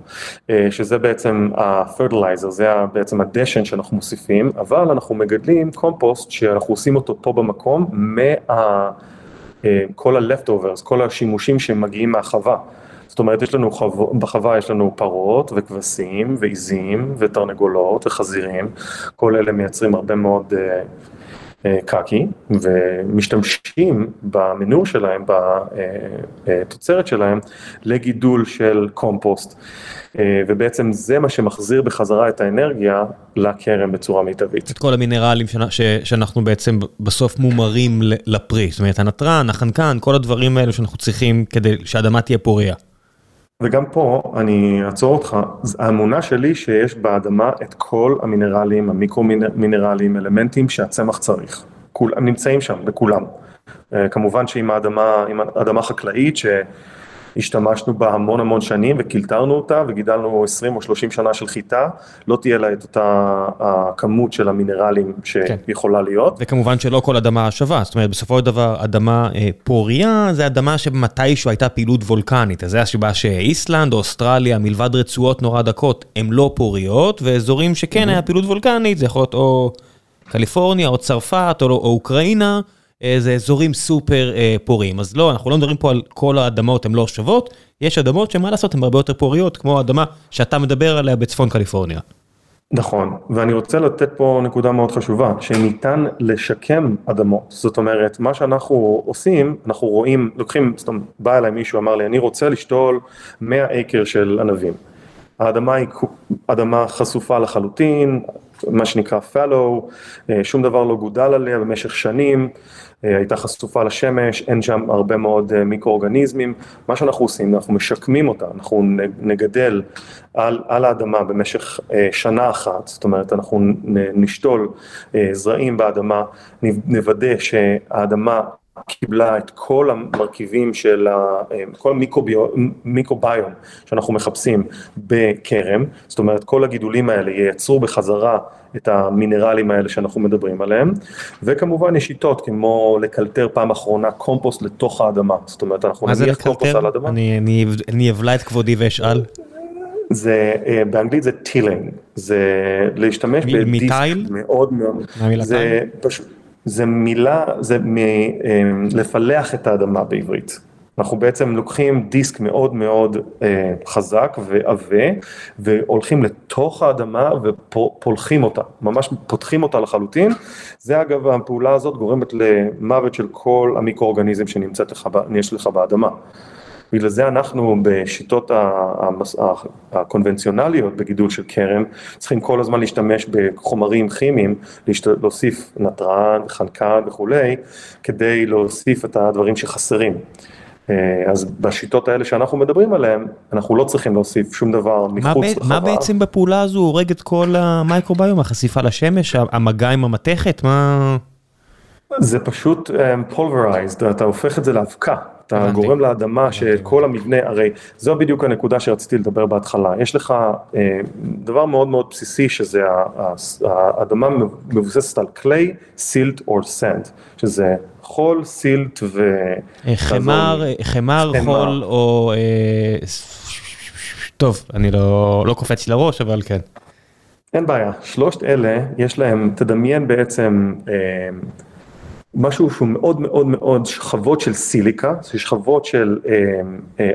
אוקיי. שזה בעצם ה-fertilizer, זה בעצם הדשן שאנחנו מוסיפים, אבל אנחנו מגדלים קומפוסט שאנחנו עושים אותו פה במקום, מה... כל ה-leftovers, כל השימושים שמגיעים מהחווה. זאת אומרת, יש לנו חו... בחווה יש לנו פרות וכבשים ועיזים ותרנגולות וחזירים, כל אלה מייצרים הרבה מאוד אה, אה, קקי ומשתמשים במנור שלהם, בתוצרת אה, שלהם, לגידול של קומפוסט, ובעצם זה מה שמחזיר בחזרה את האנרגיה לכרם בצורה מיטבית. את כל המינרלים ש... שאנחנו בעצם בסוף מומרים לפרי, זאת אומרת הנתרן, החנקן, כל הדברים האלו שאנחנו צריכים כדי שהאדמה תהיה פוריה. וגם פה אני אעצור אותך, האמונה שלי שיש באדמה את כל המינרלים, המיקרו-מינרלים, אלמנטים שהצמח צריך. הם נמצאים שם, בכולם. אה, כמובן שעם האדמה, עם אדמה חקלאית, ש... השתמשנו בה המון המון שנים וקילטרנו אותה וגידלנו 20 או 30 שנה של חיטה, לא תהיה לה את אותה הכמות של המינרלים שיכולה כן. להיות. וכמובן שלא כל אדמה שווה, זאת אומרת בסופו של דבר אדמה אה, פוריה זה אדמה שמתישהו הייתה פעילות וולקנית, אז זה הסיבה שאיסלנד או אוסטרליה מלבד רצועות נורא דקות הם לא פוריות, ואזורים שכן היה פעילות וולקנית זה יכול להיות או קליפורניה או צרפת או, או אוקראינה. זה אזורים סופר אה, פוריים. אז לא, אנחנו לא מדברים פה על כל האדמות הן לא שוות, יש אדמות שמה לעשות הן הרבה יותר פוריות, כמו האדמה שאתה מדבר עליה בצפון קליפורניה. נכון, ואני רוצה לתת פה נקודה מאוד חשובה, שניתן לשקם אדמות, זאת אומרת, מה שאנחנו עושים, אנחנו רואים, לוקחים, זאת אומרת, בא אליי מישהו, אמר לי, אני רוצה לשתול 100 אקר של ענבים. האדמה היא אדמה חשופה לחלוטין, מה שנקרא fallow, אה, שום דבר לא גודל עליה במשך שנים, אה, הייתה חשופה לשמש, אין שם הרבה מאוד אה, מיקרואורגניזמים, מה שאנחנו עושים, אנחנו משקמים אותה, אנחנו נגדל על, על האדמה במשך שנה אחת, זאת אומרת אנחנו נשתול זרעים באדמה, נוודא שהאדמה קיבלה את כל המרכיבים של כל המיקרוביום שאנחנו מחפשים בכרם, זאת אומרת כל הגידולים האלה ייצרו בחזרה את המינרלים האלה שאנחנו מדברים עליהם, וכמובן יש שיטות כמו לקלטר פעם אחרונה קומפוסט לתוך האדמה, זאת אומרת אנחנו נניח קומפוסט על האדמה. אני, אני, אני אבלע את כבודי ואשאל. זה, אה, באנגלית זה tilling, זה להשתמש בדיסק מאוד מאוד, זה פשוט. זה מילה, זה מ, אמ, לפלח את האדמה בעברית. אנחנו בעצם לוקחים דיסק מאוד מאוד אה, חזק ועבה והולכים לתוך האדמה ופולחים אותה, ממש פותחים אותה לחלוטין. זה אגב הפעולה הזאת גורמת למוות של כל המיקרואורגניזם שנמצאת לך, יש לך באדמה. בגלל זה אנחנו בשיטות הקונבנציונליות בגידול של כרם, צריכים כל הזמן להשתמש בחומרים כימיים, להוסיף נתרן, חנקן וכולי, כדי להוסיף את הדברים שחסרים. אז בשיטות האלה שאנחנו מדברים עליהן, אנחנו לא צריכים להוסיף שום דבר מחוץ לחווה. מה בעצם בפעולה הזו הורג את כל המייקרוביום, החשיפה לשמש, המגע עם המתכת, מה... זה פשוט pulverized, אתה הופך את זה לאבקה, אתה גורם לאדמה שכל המבנה, הרי זו בדיוק הנקודה שרציתי לדבר בהתחלה, יש לך דבר מאוד מאוד בסיסי שזה האדמה מבוססת על clay, silt or sand, שזה חול, סילט ו... חמר, חמר, חול או... טוב, אני לא קופץ לראש, אבל כן. אין בעיה, שלושת אלה יש להם, תדמיין בעצם משהו שהוא מאוד מאוד מאוד שכבות של סיליקה, שכבות של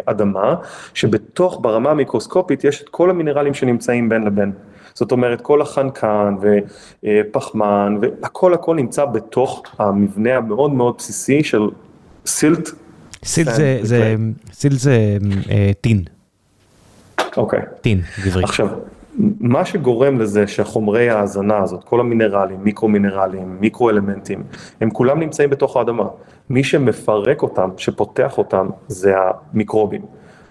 אדמה, שבתוך ברמה המיקרוסקופית יש את כל המינרלים שנמצאים בין לבין. זאת אומרת כל החנקן ופחמן והכל הכל נמצא בתוך המבנה המאוד מאוד בסיסי של סילט. סילט זה, סילט זה טין. אוקיי. טין, בעברית. עכשיו, מה שגורם לזה שהחומרי ההזנה הזאת, כל המינרלים, מיקרו מינרלים, מיקרו אלמנטים, הם כולם נמצאים בתוך האדמה. מי שמפרק אותם, שפותח אותם, זה המיקרובים.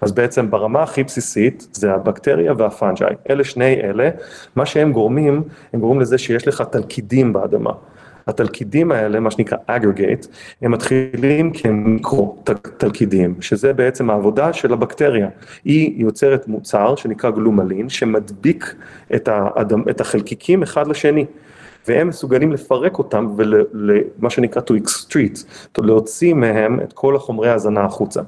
אז בעצם ברמה הכי בסיסית זה הבקטריה והפאנג'אי, אלה שני אלה, מה שהם גורמים, הם גורמים לזה שיש לך תלכידים באדמה. התלכידים האלה, מה שנקרא aggregate, הם מתחילים כמיקרו תלכידים, שזה בעצם העבודה של הבקטריה. היא יוצרת מוצר שנקרא גלומלין, שמדביק את, האדמ, את החלקיקים אחד לשני. והם מסוגלים לפרק אותם ולמה שנקרא to extreat, להוציא מהם את כל החומרי ההזנה החוצה.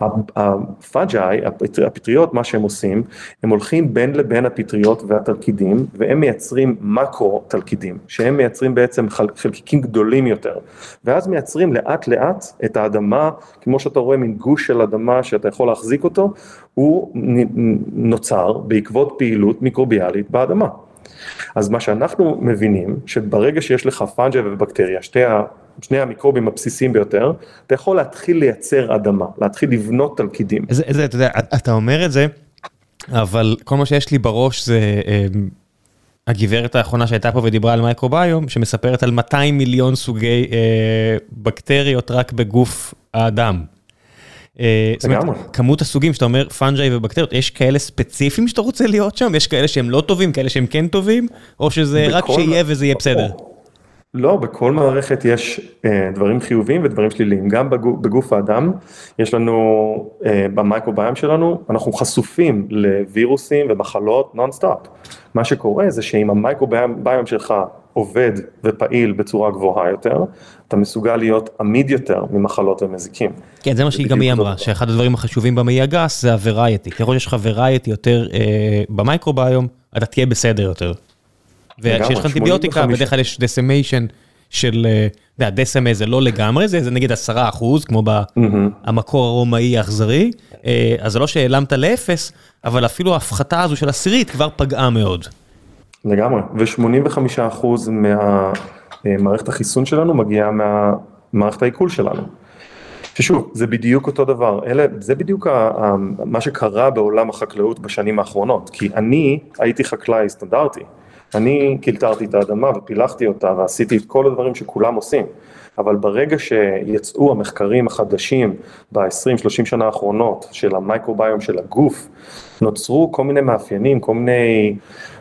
הפאג'אי, הפטריות, מה שהם עושים, הם הולכים בין לבין הפטריות והתלכידים, והם מייצרים מקרו תלכידים, שהם מייצרים בעצם חלקיקים גדולים יותר, ואז מייצרים לאט לאט את האדמה, כמו שאתה רואה מין גוש של אדמה שאתה יכול להחזיק אותו, הוא נוצר בעקבות פעילות מיקרוביאלית באדמה. אז מה שאנחנו מבינים, שברגע שיש לך פאנג'ה ובקטריה, שתי שני המיקרובים הבסיסיים ביותר, אתה יכול להתחיל לייצר אדמה, להתחיל לבנות תלכידים. זה, זה, אתה יודע, אתה אומר את זה, אבל כל מה שיש לי בראש זה הגברת האחרונה שהייתה פה ודיברה על מייקרוביום, שמספרת על 200 מיליון סוגי אה, בקטריות רק בגוף האדם. זאת אומרת, כמות הסוגים שאתה אומר פאנג'אי ובקטריות, יש כאלה ספציפיים שאתה רוצה להיות שם? יש כאלה שהם לא טובים, כאלה שהם כן טובים? או שזה רק שיהיה וזה יהיה בסדר? לא, בכל מערכת יש אה, דברים חיוביים ודברים שליליים, גם בגוף, בגוף האדם, יש לנו, אה, במייקרוביום שלנו, אנחנו חשופים לווירוסים ומחלות נונסטופ. מה שקורה זה שאם המייקרוביום שלך עובד ופעיל בצורה גבוהה יותר, אתה מסוגל להיות עמיד יותר ממחלות ומזיקים. כן, זה מה שהיא גם היא אמרה, שאחד הדברים החשובים במעי הגס זה ה-variety, ככל שיש לך variety יותר אה, במייקרוביום, אתה תהיה בסדר יותר. וכשיש לך אנטיביוטיקה, בדרך כלל יש decimation של, אתה יודע, דצימה זה לא לגמרי, זה נגיד עשרה אחוז, כמו במקור הרומאי האכזרי, אז זה לא שהעלמת לאפס, אבל אפילו ההפחתה הזו של עשירית כבר פגעה מאוד. לגמרי, ו-85 אחוז מהמערכת החיסון שלנו מגיעה מהמערכת העיכול שלנו. ששוב, זה בדיוק אותו דבר, אלה, זה בדיוק ה, ה, מה שקרה בעולם החקלאות בשנים האחרונות, כי אני הייתי חקלאי סטנדרטי. אני קילטרתי את האדמה ופילחתי אותה ועשיתי את כל הדברים שכולם עושים, אבל ברגע שיצאו המחקרים החדשים ב-20-30 שנה האחרונות של המייקרוביום של הגוף, נוצרו כל מיני מאפיינים, כל מיני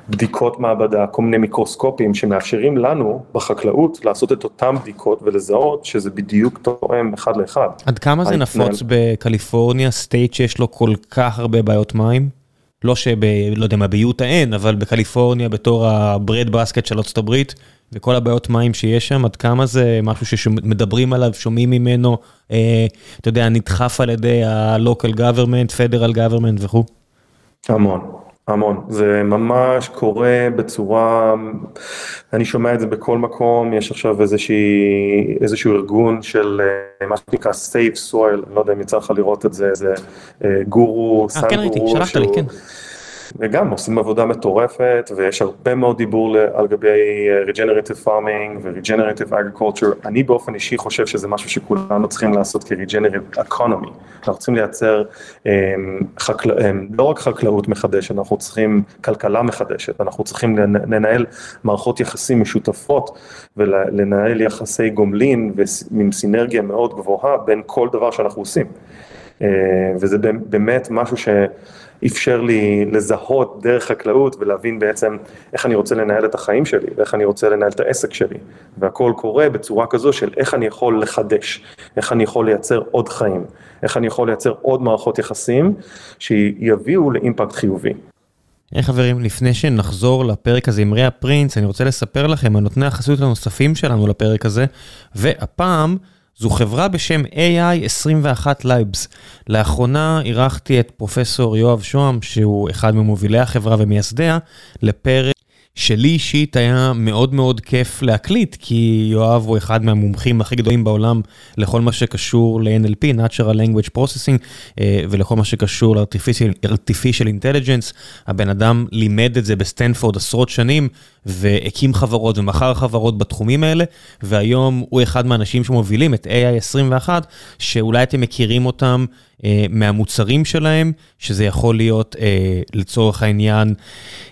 בדיקות מעבדה, כל מיני מיקרוסקופים שמאפשרים לנו בחקלאות לעשות את אותן בדיקות ולזהות שזה בדיוק תואם אחד לאחד. עד כמה זה נפוץ בקליפורניה, state שיש לו כל כך הרבה בעיות מים? לא שב... לא יודע מה, ביוטה אין, אבל בקליפורניה בתור ה breadbasket של ארצות הברית, וכל הבעיות מים שיש שם, עד כמה זה משהו שמדברים עליו, שומעים ממנו, אה, אתה יודע, נדחף על ידי ה-local government, federal government וכו'? המון, המון, זה ממש קורה בצורה, אני שומע את זה בכל מקום, יש עכשיו איזושהי, איזשהו ארגון של מה שנקרא safe soil, אני לא יודע אם יצא לך לראות את זה, זה גורו, סן גורו, אה כן ראיתי, שלחת לי, כן. וגם עושים עבודה מטורפת ויש הרבה מאוד דיבור על גבי אה, Regenerative Farming ו-Regenerative Agriculture, אני באופן אישי חושב שזה משהו שכולנו צריכים לעשות כ-Regenerative Economy, אנחנו צריכים לייצר um, חקל... um, לא רק חקלאות מחדשת, אנחנו צריכים כלכלה מחדשת, אנחנו צריכים לנהל מערכות יחסים משותפות ולנהל יחסי גומלין ועם סינרגיה מאוד גבוהה בין כל דבר שאנחנו עושים. אה, וזה באמת משהו שאפשר לי לזהות דרך חקלאות ולהבין בעצם איך אני רוצה לנהל את החיים שלי ואיך אני רוצה לנהל את העסק שלי והכל קורה בצורה כזו של איך אני יכול לחדש, איך אני יכול לייצר עוד חיים, איך אני יכול לייצר עוד מערכות יחסים שיביאו לאימפקט חיובי. היי חברים, לפני שנחזור לפרק הזה עם ריאה פרינס, אני רוצה לספר לכם על נותני החסות הנוספים שלנו לפרק הזה, והפעם זו חברה בשם AI21 Labs. לאחרונה אירחתי את פרופסור יואב שוהם, שהוא אחד ממובילי החברה ומייסדיה, לפרק שלי אישית היה מאוד מאוד כיף להקליט, כי יואב הוא אחד מהמומחים הכי גדולים בעולם לכל מה שקשור ל-NLP, Natural Language Processing, אה, ולכל מה שקשור ל-Artificial Intelligence. הבן אדם לימד את זה בסטנפורד עשרות שנים, והקים חברות ומכר חברות בתחומים האלה, והיום הוא אחד מהאנשים שמובילים את AI21, שאולי אתם מכירים אותם מהמוצרים שלהם, שזה יכול להיות אה, לצורך העניין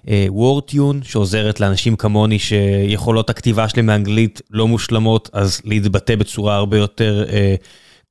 אה, WordTune, שעוזרת לאנשים כמוני שיכולות הכתיבה שלהם באנגלית לא מושלמות, אז להתבטא בצורה הרבה יותר... אה,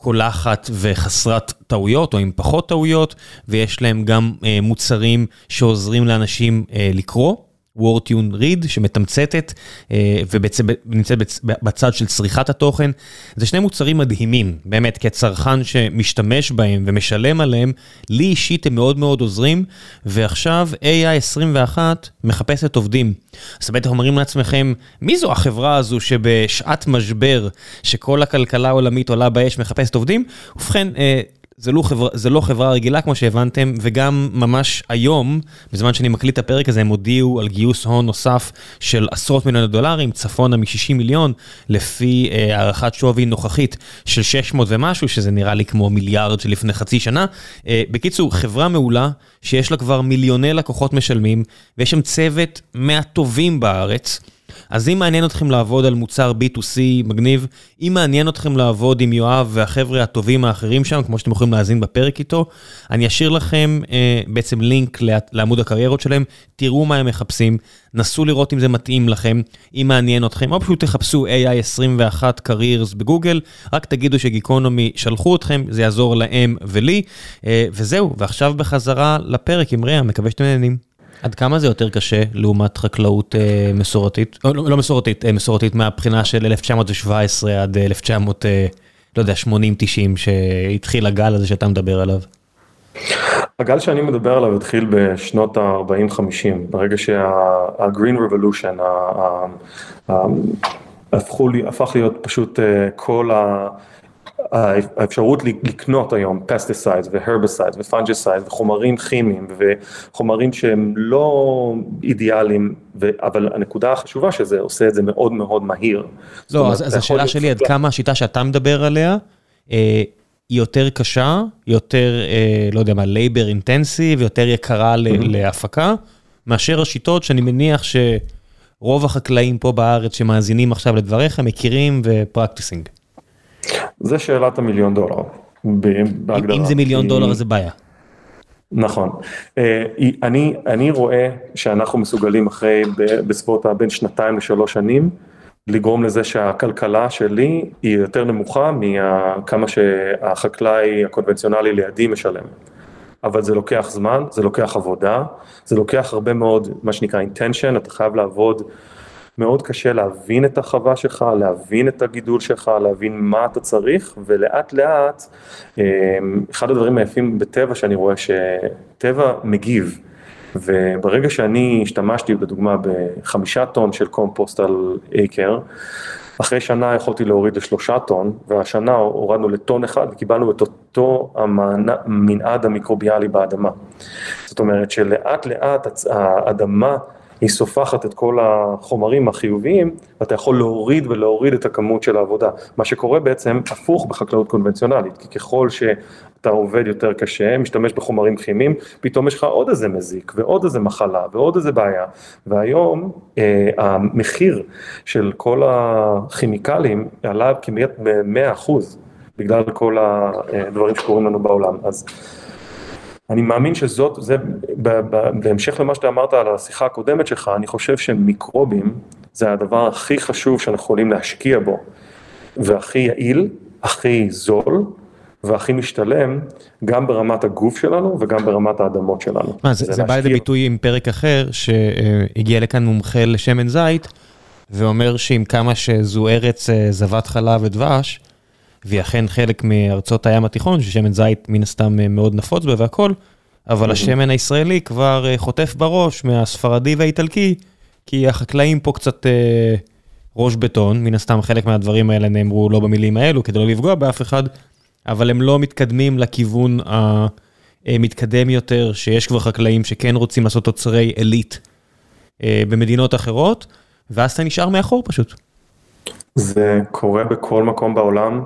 קולחת וחסרת טעויות או עם פחות טעויות ויש להם גם אה, מוצרים שעוזרים לאנשים אה, לקרוא. וורטיון ריד שמתמצתת אה, ובעצם נמצאת בצד של צריכת התוכן. זה שני מוצרים מדהימים, באמת, כצרכן שמשתמש בהם ומשלם עליהם, לי אישית הם מאוד מאוד עוזרים, ועכשיו AI21 מחפשת עובדים. אז בטח אומרים לעצמכם, מי זו החברה הזו שבשעת משבר, שכל הכלכלה העולמית עולה באש, מחפשת עובדים? ובכן, אה, זה לא, חברה, זה לא חברה רגילה כמו שהבנתם, וגם ממש היום, בזמן שאני מקליט את הפרק הזה, הם הודיעו על גיוס הון נוסף של עשרות מיליוני דולרים, צפונה מ-60 מיליון, לפי אה, הערכת שווי נוכחית של 600 ומשהו, שזה נראה לי כמו מיליארד של לפני חצי שנה. אה, בקיצור, חברה מעולה, שיש לה כבר מיליוני לקוחות משלמים, ויש שם צוות מהטובים בארץ. אז אם מעניין אתכם לעבוד על מוצר B2C מגניב, אם מעניין אתכם לעבוד עם יואב והחבר'ה הטובים האחרים שם, כמו שאתם יכולים להאזין בפרק איתו, אני אשאיר לכם אה, בעצם לינק לעמוד הקריירות שלהם, תראו מה הם מחפשים, נסו לראות אם זה מתאים לכם, אם מעניין אתכם, או פשוט תחפשו AI21 Careers בגוגל, רק תגידו שגיקונומי שלחו אתכם, זה יעזור להם ולי, אה, וזהו, ועכשיו בחזרה לפרק עם ריאה, מקווה שאתם נהנים. עד כמה זה יותר קשה לעומת חקלאות אה, מסורתית? לא, לא מסורתית, אה, מסורתית מהבחינה של 1917 עד 1900, אה, לא יודע, 80-90, שהתחיל הגל הזה שאתה מדבר עליו. הגל שאני מדבר עליו התחיל בשנות ה-40-50, ברגע שה-Green Revolution הפך להיות פשוט כל ה... האפשרות לקנות היום pesticide ו herbicide ו fungicide וחומרים כימיים וחומרים שהם לא אידיאליים, אבל הנקודה החשובה שזה עושה את זה מאוד מאוד מהיר. לא, אז השאלה שלי עד כמה השיטה שאתה מדבר עליה, אה, היא יותר קשה, יותר, אה, לא יודע מה, labor intensive, יותר יקרה להפקה, מאשר השיטות שאני מניח שרוב החקלאים פה בארץ שמאזינים עכשיו לדבריך מכירים ו practicing. זה שאלת המיליון דולר. בהגדרה. אם זה מיליון דולר זה בעיה. נכון. אה, אני, אני רואה שאנחנו מסוגלים אחרי בסביבות בין שנתיים לשלוש שנים, לגרום לזה שהכלכלה שלי היא יותר נמוכה מכמה שהחקלאי הקונבנציונלי לידי משלם. אבל זה לוקח זמן, זה לוקח עבודה, זה לוקח הרבה מאוד מה שנקרא intention, אתה חייב לעבוד מאוד קשה להבין את החווה שלך, להבין את הגידול שלך, להבין מה אתה צריך, ולאט לאט, אמ, אחד הדברים היפים בטבע שאני רואה שטבע מגיב, וברגע שאני השתמשתי בדוגמה בחמישה טון של קומפוסט על אייקר, אחרי שנה יכולתי להוריד לשלושה טון, והשנה הורדנו לטון אחד וקיבלנו את אותו המנעד המיקרוביאלי באדמה. זאת אומרת שלאט לאט האדמה היא סופחת את כל החומרים החיוביים, ואתה יכול להוריד ולהוריד את הכמות של העבודה. מה שקורה בעצם הפוך בחקלאות קונבנציונלית, כי ככל שאתה עובד יותר קשה, משתמש בחומרים כימיים, פתאום יש לך עוד איזה מזיק, ועוד איזה מחלה, ועוד איזה בעיה, והיום אה, המחיר של כל הכימיקלים עלה כמעט ב-100 אחוז. בגלל כל הדברים שקורים לנו בעולם. אז אני מאמין שזאת, זה בהמשך למה שאתה אמרת על השיחה הקודמת שלך, אני חושב שמיקרובים זה הדבר הכי חשוב שאנחנו יכולים להשקיע בו, והכי יעיל, הכי זול, והכי משתלם, גם ברמת הגוף שלנו וגם ברמת האדמות שלנו. מה, זה, זה בא לידי ביטוי עם פרק אחר, שהגיע לכאן מומחה לשמן זית, ואומר שעם כמה שזו ארץ אה, זבת חלב ודבש, והיא אכן חלק מארצות הים התיכון, ששמן זית מן הסתם אה, מאוד נפוץ בה והכל, אבל השמן הישראלי כבר אה, חוטף בראש מהספרדי והאיטלקי, כי החקלאים פה קצת אה, ראש בטון, מן הסתם חלק מהדברים האלה נאמרו לא במילים האלו, כדי לא לפגוע באף אחד, אבל הם לא מתקדמים לכיוון המתקדם יותר, שיש כבר חקלאים שכן רוצים לעשות תוצרי עילית במדינות אחרות, ואז אתה נשאר מאחור פשוט. זה קורה בכל מקום בעולם,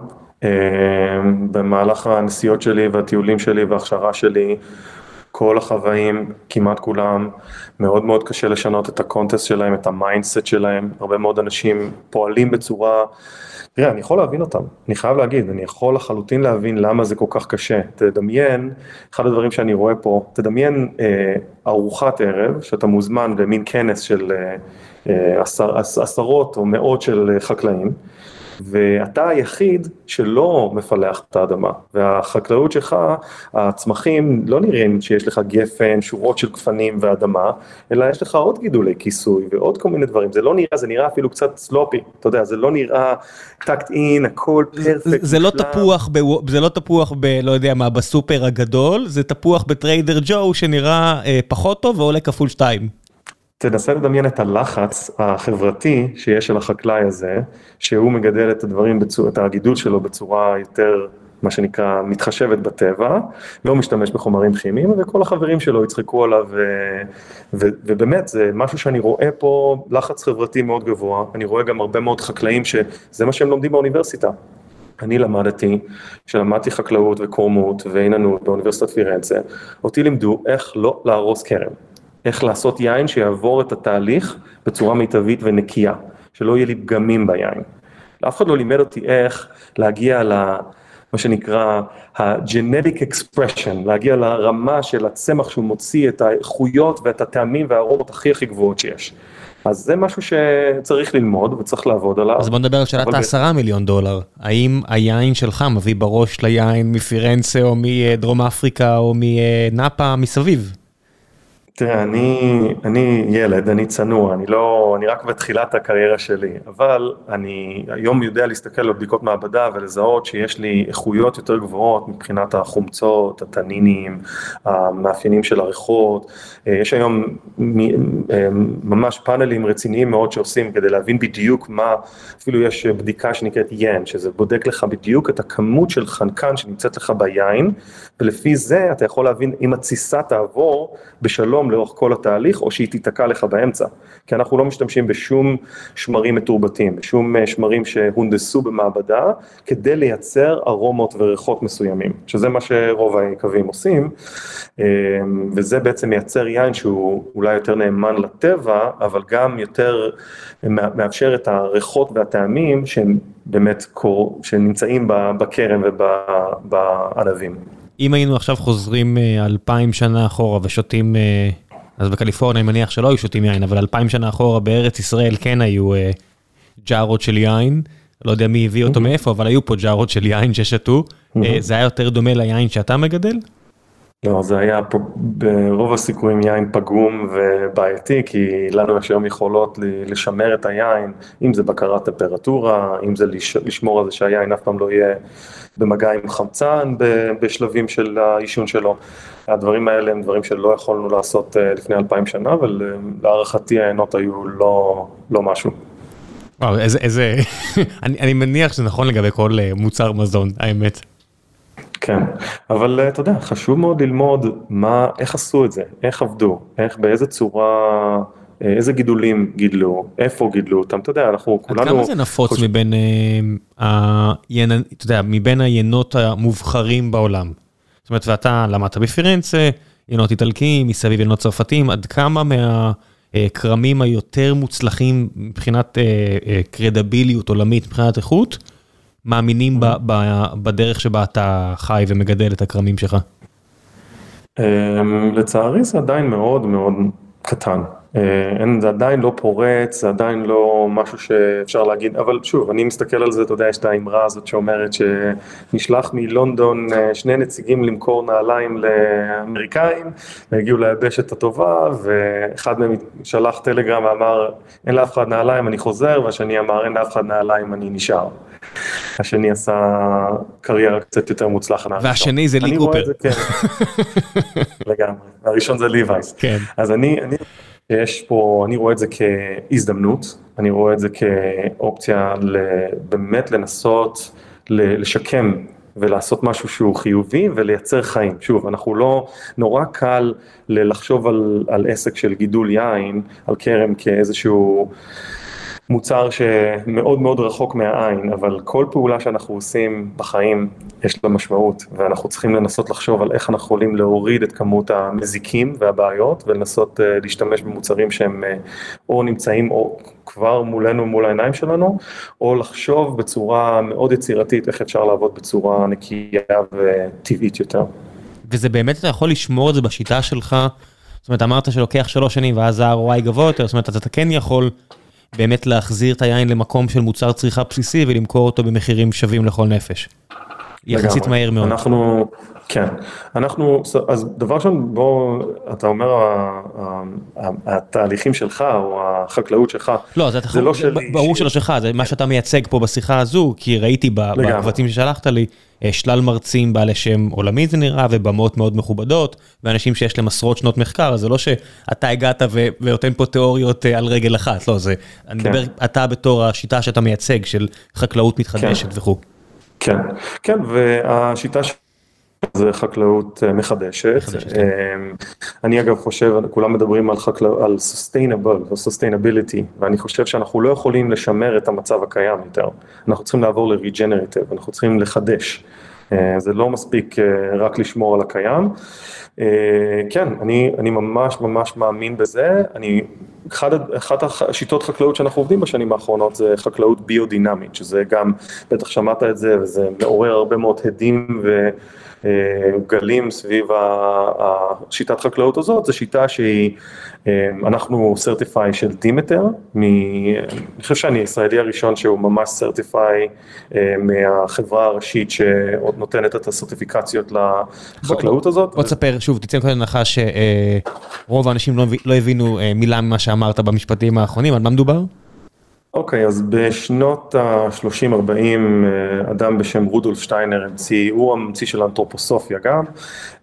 במהלך הנסיעות שלי והטיולים שלי וההכשרה שלי, כל החוואים, כמעט כולם, מאוד מאוד קשה לשנות את ה context שלהם, את ה mindset שלהם, הרבה מאוד אנשים פועלים בצורה, תראה, אני יכול להבין אותם, אני חייב להגיד, אני יכול לחלוטין להבין למה זה כל כך קשה. תדמיין, אחד הדברים שאני רואה פה, תדמיין אה, ארוחת ערב, שאתה מוזמן במין כנס של אה, אה, עשר, עשרות או מאות של חקלאים. ואתה היחיד שלא מפלח את האדמה, והחקלאות שלך, הצמחים לא נראים שיש לך גפן, שורות של גפנים ואדמה, אלא יש לך עוד גידולי כיסוי ועוד כל מיני דברים, זה לא נראה, זה נראה אפילו קצת סלופי, אתה יודע, זה לא נראה טקט אין, הכל פרפקט. זה לא תפוח, ב, זה לא תפוח ב... לא יודע מה, בסופר הגדול, זה תפוח בטריידר ג'ו שנראה אה, פחות טוב ועולה כפול שתיים. תנסה לדמיין את הלחץ החברתי שיש על החקלאי הזה, שהוא מגדל את הדברים, את הגידול שלו בצורה יותר, מה שנקרא, מתחשבת בטבע, לא משתמש בחומרים כימיים, וכל החברים שלו יצחקו עליו, ו, ו, ובאמת, זה משהו שאני רואה פה, לחץ חברתי מאוד גבוה, אני רואה גם הרבה מאוד חקלאים שזה מה שהם לומדים באוניברסיטה. אני למדתי, כשלמדתי חקלאות וקורמות ועיננות באוניברסיטת פירנצה, אותי לימדו איך לא להרוס כרם. איך לעשות יין שיעבור את התהליך בצורה מיטבית ונקייה, שלא יהיה לי פגמים ביין. אף אחד לא לימד אותי איך להגיע ל... מה שנקרא ה-genetic expression, להגיע לרמה של הצמח שהוא מוציא את האיכויות ואת הטעמים והארובות הכי הכי גבוהות שיש. אז זה משהו שצריך ללמוד וצריך לעבוד עליו. אז בוא נדבר על שאלת העשרה מיליון דולר. האם היין שלך מביא בראש ליין מפירנצה או מדרום אפריקה או מנאפה מסביב? תראה, אני, אני ילד, אני צנוע, אני לא, אני רק בתחילת הקריירה שלי, אבל אני היום יודע להסתכל על בדיקות מעבדה ולזהות שיש לי איכויות יותר גבוהות מבחינת החומצות, התנינים, המאפיינים של הריחות, אה, יש היום אה, ממש פאנלים רציניים מאוד שעושים כדי להבין בדיוק מה, אפילו יש בדיקה שנקראת ין, שזה בודק לך בדיוק את הכמות של חנקן שנמצאת לך ביין, ולפי זה אתה יכול להבין אם התסיסה תעבור בשלום יום לאורך כל התהליך, או שהיא תיתקע לך באמצע. כי אנחנו לא משתמשים בשום שמרים מתורבתים, בשום אה, שמרים שהונדסו במעבדה, כדי לייצר ארומות וריחות מסוימים, שזה מה שרוב היקבים עושים, אה, וזה בעצם מייצר יין שהוא אולי יותר נאמן לטבע, אבל גם יותר מאפשר את הריחות והטעמים שהם באמת קור, שנמצאים בכרם ובענבים. אם היינו עכשיו חוזרים אה, אלפיים שנה אחורה ושותים, אה, אז בקליפורניה אני מניח שלא היו שותים יין, אבל אלפיים שנה אחורה בארץ ישראל כן היו אה, ג'ארות של יין, לא יודע מי הביא אותו מאיפה, אבל היו פה ג'ארות של יין ששתו, זה היה יותר דומה ליין שאתה מגדל? לא, זה היה פה ברוב הסיכויים יין פגום ובעייתי, כי לנו יש היום יכולות לשמר את היין, אם זה בקרת טמפרטורה, אם זה לשמור על זה שהיין אף פעם לא יהיה במגע עם חמצן בשלבים של העישון שלו. הדברים האלה הם דברים שלא יכולנו לעשות אה, לפני אלפיים שנה, אבל אה, להערכתי העיינות היו לא, לא משהו. וואו, איזה, איזה, אני, אני מניח שזה נכון לגבי כל אה, מוצר מזון, האמת. כן, אבל אתה יודע, חשוב מאוד ללמוד מה, איך עשו את זה, איך עבדו, איך, באיזה צורה איזה גידולים גידלו, איפה גידלו אותם, אתה יודע, אנחנו כולנו... עד כמה זה נפוץ חושב... מבין, אה, אתה יודע, מבין היינות המובחרים בעולם? זאת אומרת, ואתה למדת בפירנצה, יינות איטלקיים, מסביב יינות צרפתיים, עד כמה מהכרמים היותר מוצלחים מבחינת קרדביליות עולמית, מבחינת איכות, מאמינים בדרך שבה אתה חי ומגדל את הכרמים שלך? אמ, לצערי זה עדיין מאוד מאוד קטן. אה, זה עדיין לא פורץ, זה עדיין לא משהו שאפשר להגיד, אבל שוב, אני מסתכל על זה, אתה יודע, יש את האמרה הזאת שאומרת שנשלח מלונדון אה, שני נציגים למכור נעליים לאמריקאים, והגיעו ליבשת הטובה, ואחד מהם שלח טלגרם ואמר, אין לאף אחד נעליים, אני חוזר, והשני אמר, אין לאף אחד נעליים, אני נשאר. השני עשה קריירה קצת יותר מוצלחת. והשני זה לי קופר. כן. לגמרי, הראשון זה ליווייס. כן. אז אני, אני, יש פה, אני רואה את זה כהזדמנות, אני רואה את זה כאופציה באמת לנסות לשקם ולעשות משהו שהוא חיובי ולייצר חיים. שוב, אנחנו לא, נורא קל לחשוב על, על עסק של גידול יין, על כרם כאיזשהו מוצר שמאוד מאוד רחוק מהעין, אבל כל פעולה שאנחנו עושים בחיים יש לה משמעות, ואנחנו צריכים לנסות לחשוב על איך אנחנו יכולים להוריד את כמות המזיקים והבעיות, ולנסות uh, להשתמש במוצרים שהם uh, או נמצאים או כבר מולנו, מול העיניים שלנו, או לחשוב בצורה מאוד יצירתית איך אפשר לעבוד בצורה נקייה וטבעית יותר. וזה באמת, אתה יכול לשמור את זה בשיטה שלך, זאת אומרת, אמרת שלוקח שלוש שנים ואז ה-ROI גבוה יותר, זאת אומרת, אתה כן יכול... באמת להחזיר את היין למקום של מוצר צריכה בסיסי ולמכור אותו במחירים שווים לכל נפש. יחסית מהר מאוד. אנחנו, כן, אנחנו, אז דבר ראשון, בוא, אתה אומר, התהליכים שלך או החקלאות שלך, לא, זה, זה לא שלי. ברור שלא שלך, זה מה שאתה מייצג פה בשיחה הזו, כי ראיתי בקבצים ששלחת לי, אה, שלל מרצים בעלי שם עולמי זה נראה, ובמות מאוד מכובדות, ואנשים שיש להם עשרות שנות מחקר, אז זה לא שאתה הגעת ונותן פה תיאוריות אה, על רגל אחת, לא, זה, אני כן. מדבר, אתה בתור השיטה שאתה מייצג של חקלאות מתחדשת כן. וכו'. כן, כן, והשיטה ש... זה חקלאות אה, מחדשת. כן. אני אגב חושב, כולם מדברים על, חקל... על sustainable או sustainability, ואני חושב שאנחנו לא יכולים לשמר את המצב הקיים יותר. אנחנו צריכים לעבור ל-regenerative, אנחנו צריכים לחדש. אה, זה לא מספיק אה, רק לשמור על הקיים. כן, אני, אני ממש ממש מאמין בזה. אני, אחד, אחת השיטות חקלאות שאנחנו עובדים בשנים האחרונות זה חקלאות ביודינמית, שזה גם, בטח שמעת את זה, וזה מעורר הרבה מאוד הדים ו... גלים סביב השיטת חקלאות הזאת, זו שיטה שהיא, אנחנו סרטיפיי של דימטר, אני חושב שאני הישראלי הראשון שהוא ממש סרטיפיי מהחברה הראשית שנותנת את הסרטיפיקציות לחקלאות הזאת. בוא תספר שוב, תצא מכל הנחה שרוב האנשים לא, לא הבינו אה, מילה ממה שאמרת במשפטים האחרונים, על מה מדובר? אוקיי, okay, אז בשנות ה-30-40 אה, אדם בשם רודולף שטיינר המציא, הוא המציא של האנתרופוסופיה גם,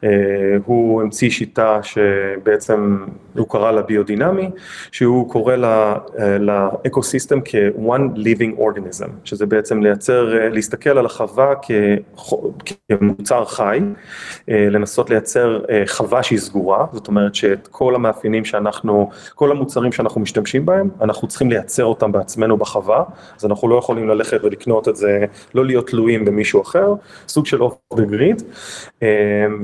אה, הוא המציא שיטה שבעצם הוא קרא לה ביודינמי, שהוא קורא ל ecosystem כ-one living organism, שזה בעצם לייצר, אה, להסתכל על החווה כמוצר חי, לנסות לייצר חווה שהיא סגורה, זאת אומרת שאת כל המאפיינים שאנחנו, כל המוצרים שאנחנו משתמשים בהם, אנחנו צריכים לייצר אותם בעצמנו. עצמנו בחווה, אז אנחנו לא יכולים ללכת ולקנות את זה, לא להיות תלויים במישהו אחר, סוג של off the grid,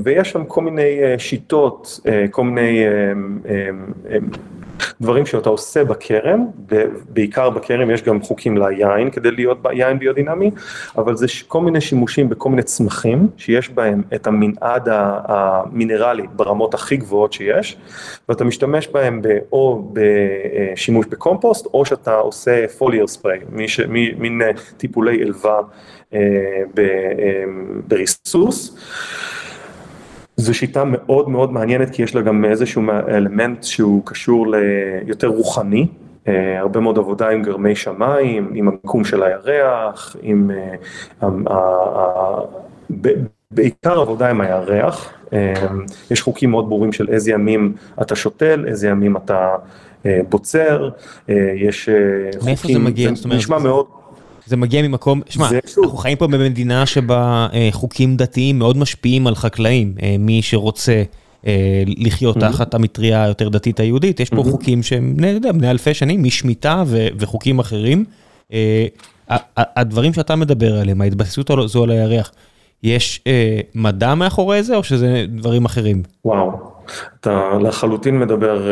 ויש שם כל מיני אה, שיטות, אה, כל מיני אה, דברים שאתה עושה בכרם, בעיקר בכרם יש גם חוקים ליין כדי להיות יין ביודינמי, אבל זה כל מיני שימושים בכל מיני צמחים שיש בהם את המנעד המינרלי ברמות הכי גבוהות שיש, ואתה משתמש בהם או בשימוש בקומפוסט, או שאתה עושה foliar spray, מין טיפולי עלווה אה, אה, בריסוס. זו שיטה מאוד מאוד מעניינת כי יש לה גם איזשהו אלמנט שהוא קשור ליותר רוחני, אה, הרבה מאוד עבודה עם גרמי שמיים, עם המיקום של הירח, עם... אה, בעיקר עבודה עם הירח, אה, יש חוקים מאוד ברורים של איזה ימים אתה שותל, איזה ימים אתה בוצר, יש חוקים, מאיפה זה מגיע? זה נשמע מאוד... זה מגיע ממקום, שמע, אנחנו חיים פה במדינה שבה אה, חוקים דתיים מאוד משפיעים על חקלאים, אה, מי שרוצה לחיות תחת המטריה היותר דתית היהודית, יש פה חוקים שהם בני אלפי שנים, משמיטה וחוקים אחרים. הדברים שאתה מדבר עליהם, ההתבססות הזו על הירח, יש מדע מאחורי זה או שזה דברים אחרים? וואו, אתה לחלוטין מדבר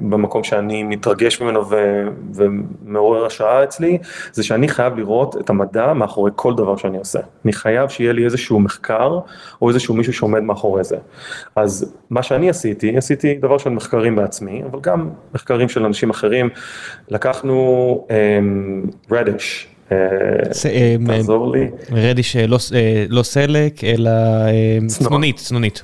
במקום שאני מתרגש ממנו ומעורר השראה אצלי, זה שאני חייב לראות את המדע מאחורי כל דבר שאני עושה. אני חייב שיהיה לי איזשהו מחקר או איזשהו מישהו שעומד מאחורי זה. אז מה שאני עשיתי, עשיתי דבר של מחקרים בעצמי, אבל גם מחקרים של אנשים אחרים. לקחנו רדיש. תעזור לי. רדיש לא סלק אלא צנונית, צנונית.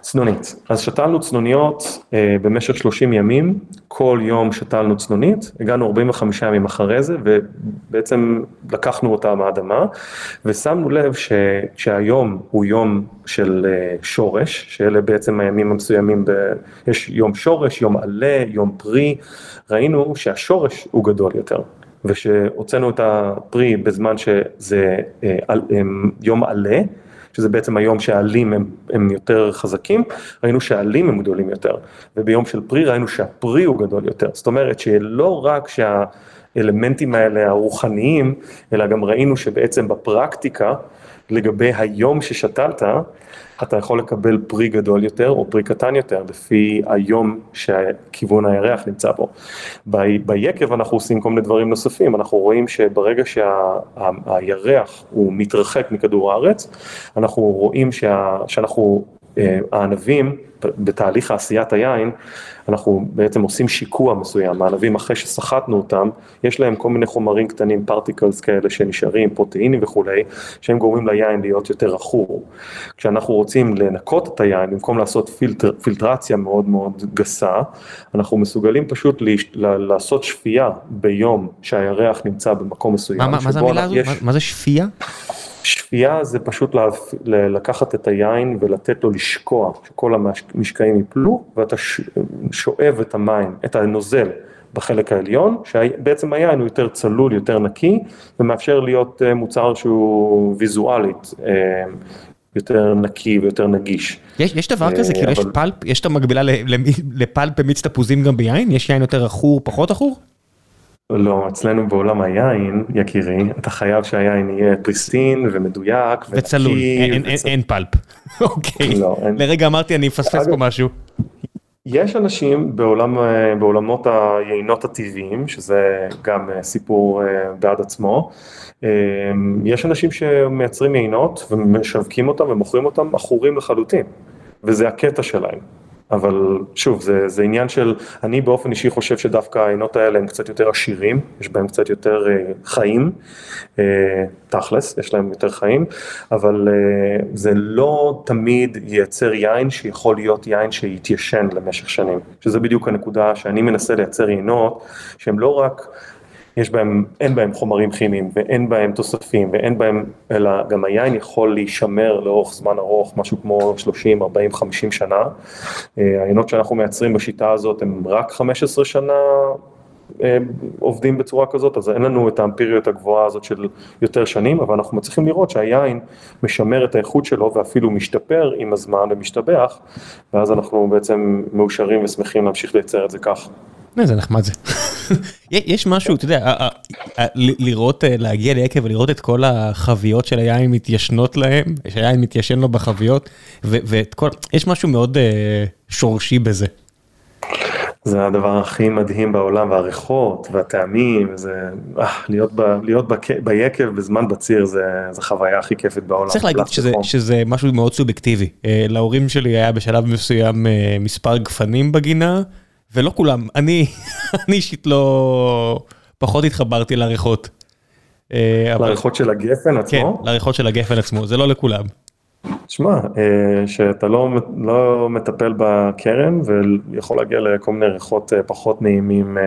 צנונית, אז שתלנו צנוניות במשך 30 ימים, כל יום שתלנו צנונית, הגענו 45 ימים אחרי זה ובעצם לקחנו אותה מהאדמה ושמנו לב שהיום הוא יום של שורש, שאלה בעצם הימים המסוימים, יש יום שורש, יום עלה, יום פרי, ראינו שהשורש הוא גדול יותר. ושהוצאנו את הפרי בזמן שזה יום עלה, שזה בעצם היום שהעלים הם יותר חזקים, ראינו שהעלים הם גדולים יותר, וביום של פרי ראינו שהפרי הוא גדול יותר, זאת אומרת שלא רק שהאלמנטים האלה הרוחניים, אלא גם ראינו שבעצם בפרקטיקה, לגבי היום ששתלת, אתה יכול לקבל פרי גדול יותר או פרי קטן יותר, לפי היום שכיוון הירח נמצא בו. ביקב אנחנו עושים כל מיני דברים נוספים, אנחנו רואים שברגע שהירח הוא מתרחק מכדור הארץ, אנחנו רואים שאנחנו, הענבים, בתהליך עשיית היין, אנחנו בעצם עושים שיקוע מסוים, הענבים אחרי שסחטנו אותם, יש להם כל מיני חומרים קטנים, particles כאלה שנשארים, פרוטאינים וכולי, שהם גורמים ליין להיות יותר עכור. כשאנחנו רוצים לנקות את היין, במקום לעשות פילטר, פילטרציה מאוד מאוד גסה, אנחנו מסוגלים פשוט לעשות שפייה ביום שהירח נמצא במקום מסוים. מה, מה זה המילה הזו? יש... מה זה שפייה? שפייה זה פשוט לקחת את היין ולתת לו לשקוע, שכל המשקעים ייפלו ואתה שואב את המים, את הנוזל בחלק העליון, שבעצם היין הוא יותר צלול, יותר נקי ומאפשר להיות מוצר שהוא ויזואלית יותר נקי ויותר נגיש. יש, יש דבר כזה, כאילו יש פלפ, יש את המקבילה לפלפ במיץ תפוזים גם ביין? יש יין יותר עכור, פחות עכור? לא, אצלנו בעולם היין, יקירי, אתה חייב שהיין יהיה פריסטין ומדויק וצלול, אין, פלפ. אוקיי, לא. לרגע אמרתי אני אפספס פה משהו. יש אנשים בעולם, בעולמות היינות הטבעיים, שזה גם סיפור בעד עצמו, יש אנשים שמייצרים יינות ומשווקים אותם ומוכרים אותם עכורים לחלוטין, וזה הקטע שלהם. אבל שוב, זה, זה עניין של, אני באופן אישי חושב שדווקא העינות האלה הם קצת יותר עשירים, יש בהם קצת יותר uh, חיים, uh, תכלס, יש להם יותר חיים, אבל uh, זה לא תמיד ייצר יין שיכול להיות יין שיתיישן למשך שנים, שזה בדיוק הנקודה שאני מנסה לייצר עינות, שהם לא רק... יש בהם, אין בהם חומרים כימיים ואין בהם תוספים ואין בהם, אלא גם היין יכול להישמר לאורך זמן ארוך, משהו כמו 30, 40, 50 שנה. העיינות שאנחנו מייצרים בשיטה הזאת הם רק 15 שנה עובדים בצורה כזאת, אז אין לנו את האמפיריות הגבוהה הזאת של יותר שנים, אבל אנחנו מצליחים לראות שהיין משמר את האיכות שלו ואפילו משתפר עם הזמן ומשתבח, ואז אנחנו בעצם מאושרים ושמחים להמשיך לייצר את זה כך. איזה נחמד זה. יש משהו, אתה יודע, לראות, להגיע ליקב ולראות את כל החביות של היין מתיישנות להם, שהיין מתיישן לו בחביות, ויש משהו מאוד שורשי בזה. זה הדבר הכי מדהים בעולם, והריחות והטעמים, זה, להיות, ב, להיות בק, ביקב בזמן בציר זה, זה חוויה הכי כיפית בעולם. צריך להגיד שזה, שזה משהו מאוד סובייקטיבי. להורים שלי היה בשלב מסוים מספר גפנים בגינה. ולא כולם, אני אישית לא, פחות התחברתי לריחות. לריחות של הגפן עצמו? כן, לריחות של הגפן עצמו, זה לא לכולם. שמע, שאתה לא, לא מטפל בכרם ויכול להגיע לכל מיני ריחות פחות נעימים,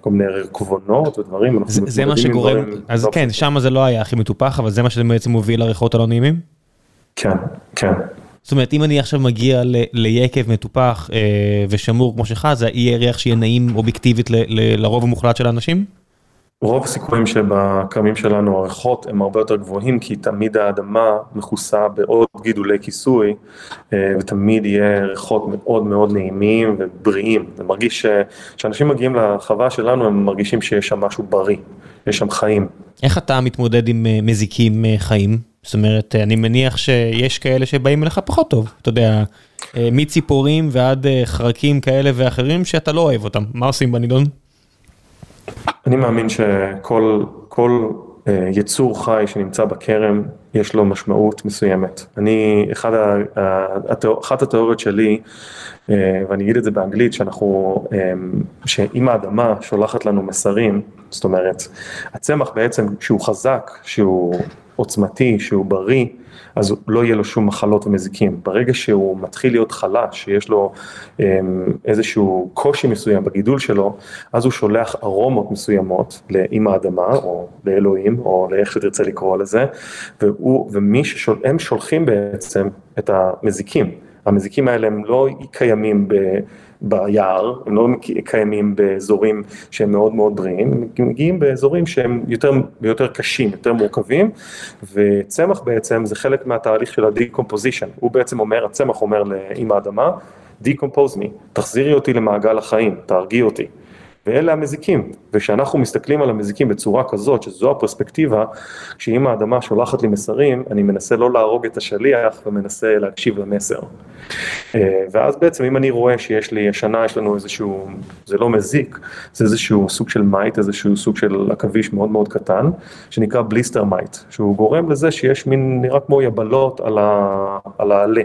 כל מיני רקבונות ודברים. זה, זה מה שגורם, אז לא כן, שם זה לא היה הכי מטופח, אבל זה מה שבעצם מוביל לריחות הלא נעימים? כן, כן. זאת אומרת, אם אני עכשיו מגיע ליקב מטופח ושמור כמו שלך, זה יהיה ריח שיהיה נעים אובייקטיבית לרוב המוחלט של האנשים? רוב הסיכויים שבכרמים שלנו הריחות הם הרבה יותר גבוהים כי תמיד האדמה מכוסה בעוד גידולי כיסוי ותמיד יהיה ריחות מאוד מאוד נעימים ובריאים. זה מרגיש שאנשים מגיעים לחווה שלנו הם מרגישים שיש שם משהו בריא, יש שם חיים. איך אתה מתמודד עם מזיקים חיים? זאת אומרת, אני מניח שיש כאלה שבאים אליך פחות טוב, אתה יודע, מציפורים ועד חרקים כאלה ואחרים שאתה לא אוהב אותם, מה עושים בנידון? אני מאמין שכל יצור חי שנמצא בכרם יש לו משמעות מסוימת. אני, אחת התיאוריות שלי, ואני אגיד את זה באנגלית, שאנחנו, שאם האדמה שולחת לנו מסרים, זאת אומרת, הצמח בעצם שהוא חזק, שהוא עוצמתי, שהוא בריא, אז לא יהיה לו שום מחלות ומזיקים. ברגע שהוא מתחיל להיות חלש, שיש לו איזשהו קושי מסוים בגידול שלו, אז הוא שולח ארומות מסוימות לאמא האדמה, או לאלוהים, או לאיך שתרצה לקרוא לזה, והם שולחים בעצם את המזיקים. המזיקים האלה הם לא קיימים ביער, הם לא קיימים באזורים שהם מאוד מאוד בריאים, הם מגיעים באזורים שהם יותר קשים, יותר מורכבים, וצמח בעצם זה חלק מהתהליך של ה-decomposition, הוא בעצם אומר, הצמח אומר לאמא האדמה, decompose me, תחזירי אותי למעגל החיים, תהרגי אותי. ואלה המזיקים, וכשאנחנו מסתכלים על המזיקים בצורה כזאת, שזו הפרספקטיבה, כשאם האדמה שולחת לי מסרים, אני מנסה לא להרוג את השליח ומנסה להקשיב למסר. ואז בעצם אם אני רואה שיש לי, השנה יש לנו איזשהו, זה לא מזיק, זה איזשהו סוג של mite, איזשהו סוג של עכביש מאוד מאוד קטן, שנקרא blister mite, שהוא גורם לזה שיש מין, נראה כמו יבלות על העלה.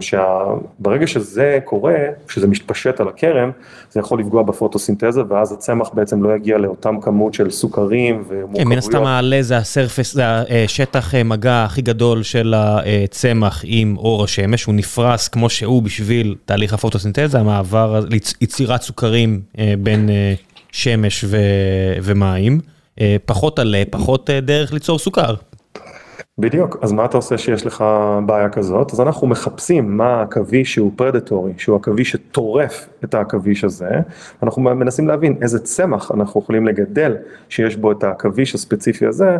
שברגע שזה קורה, כשזה מתפשט על הכרם, זה יכול לפגוע בפוטוסינתזה, ואז הצמח בעצם לא יגיע לאותם כמות של סוכרים ומורכבויות. מן הסתם העלה זה הסרפס, זה השטח מגע הכי גדול של הצמח עם אור השמש, הוא נפרס כמו שהוא בשביל תהליך הפוטוסינתזה, המעבר, יצירת סוכרים בין שמש ומים, פחות עלה, פחות דרך ליצור סוכר. בדיוק, אז מה אתה עושה שיש לך בעיה כזאת? אז אנחנו מחפשים מה העכביש שהוא פרדטורי, שהוא עכביש שטורף את העכביש הזה, אנחנו מנסים להבין איזה צמח אנחנו יכולים לגדל שיש בו את העכביש הספציפי הזה,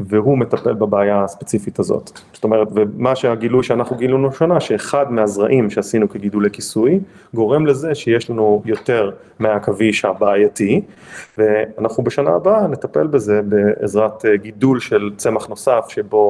והוא מטפל בבעיה הספציפית הזאת. זאת אומרת, ומה שהגילוי שאנחנו גילינו שנה, שאחד מהזרעים שעשינו כגידולי כיסוי, גורם לזה שיש לנו יותר מהעכביש הבעייתי, ואנחנו בשנה הבאה נטפל בזה בעזרת גידול של צמח נוסף שבו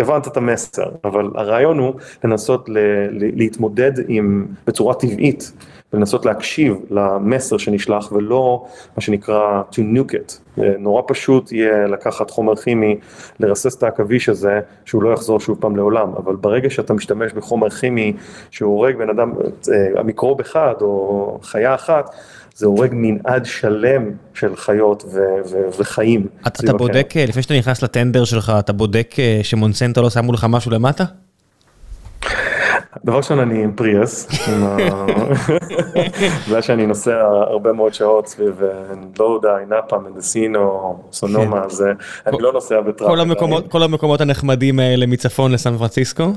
הבנת את המסר, אבל הרעיון הוא לנסות להתמודד עם, בצורה טבעית, לנסות להקשיב למסר שנשלח ולא מה שנקרא to nuke it. נורא פשוט יהיה לקחת חומר כימי, לרסס את העכביש הזה, שהוא לא יחזור שוב פעם לעולם, אבל ברגע שאתה משתמש בחומר כימי שהורג בן אדם, המיקרוב אחד או חיה אחת, זה הורג מנעד שלם של חיות וחיים. אתה בודק, לפני שאתה נכנס לטנדר שלך, אתה בודק שמונסנטו לא שמו לך משהו למטה? דבר ראשון אני עם פריאס, בגלל שאני נוסע הרבה מאוד שעות סביב לודה, נאפה, מנדסינו, סונומה, אז אני לא נוסע בטראק. כל המקומות הנחמדים האלה מצפון לסן פרנסיסקו?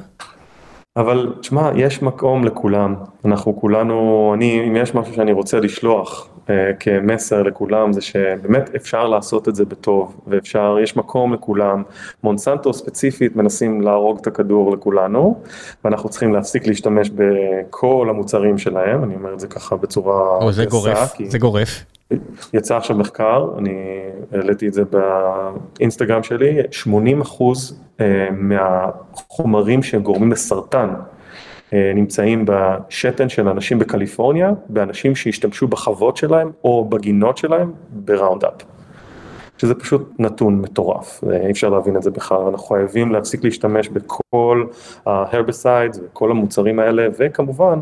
אבל תשמע, יש מקום לכולם, אנחנו כולנו, אני, אם יש משהו שאני רוצה לשלוח אה, כמסר לכולם, זה שבאמת אפשר לעשות את זה בטוב, ואפשר, יש מקום לכולם. מונסנטו ספציפית מנסים להרוג את הכדור לכולנו, ואנחנו צריכים להפסיק להשתמש בכל המוצרים שלהם, אני אומר את זה ככה בצורה... או, זה גורף, כי... זה גורף. יצא עכשיו מחקר, אני העליתי את זה באינסטגרם שלי, 80 אחוז מהחומרים שהם גורמים לסרטן נמצאים בשתן של אנשים בקליפורניה, באנשים שהשתמשו בחוות שלהם או בגינות שלהם בראונדאפ. שזה פשוט נתון מטורף, אי אפשר להבין את זה בכלל, אנחנו חייבים להפסיק להשתמש בכל ההרבסיידס וכל המוצרים האלה, וכמובן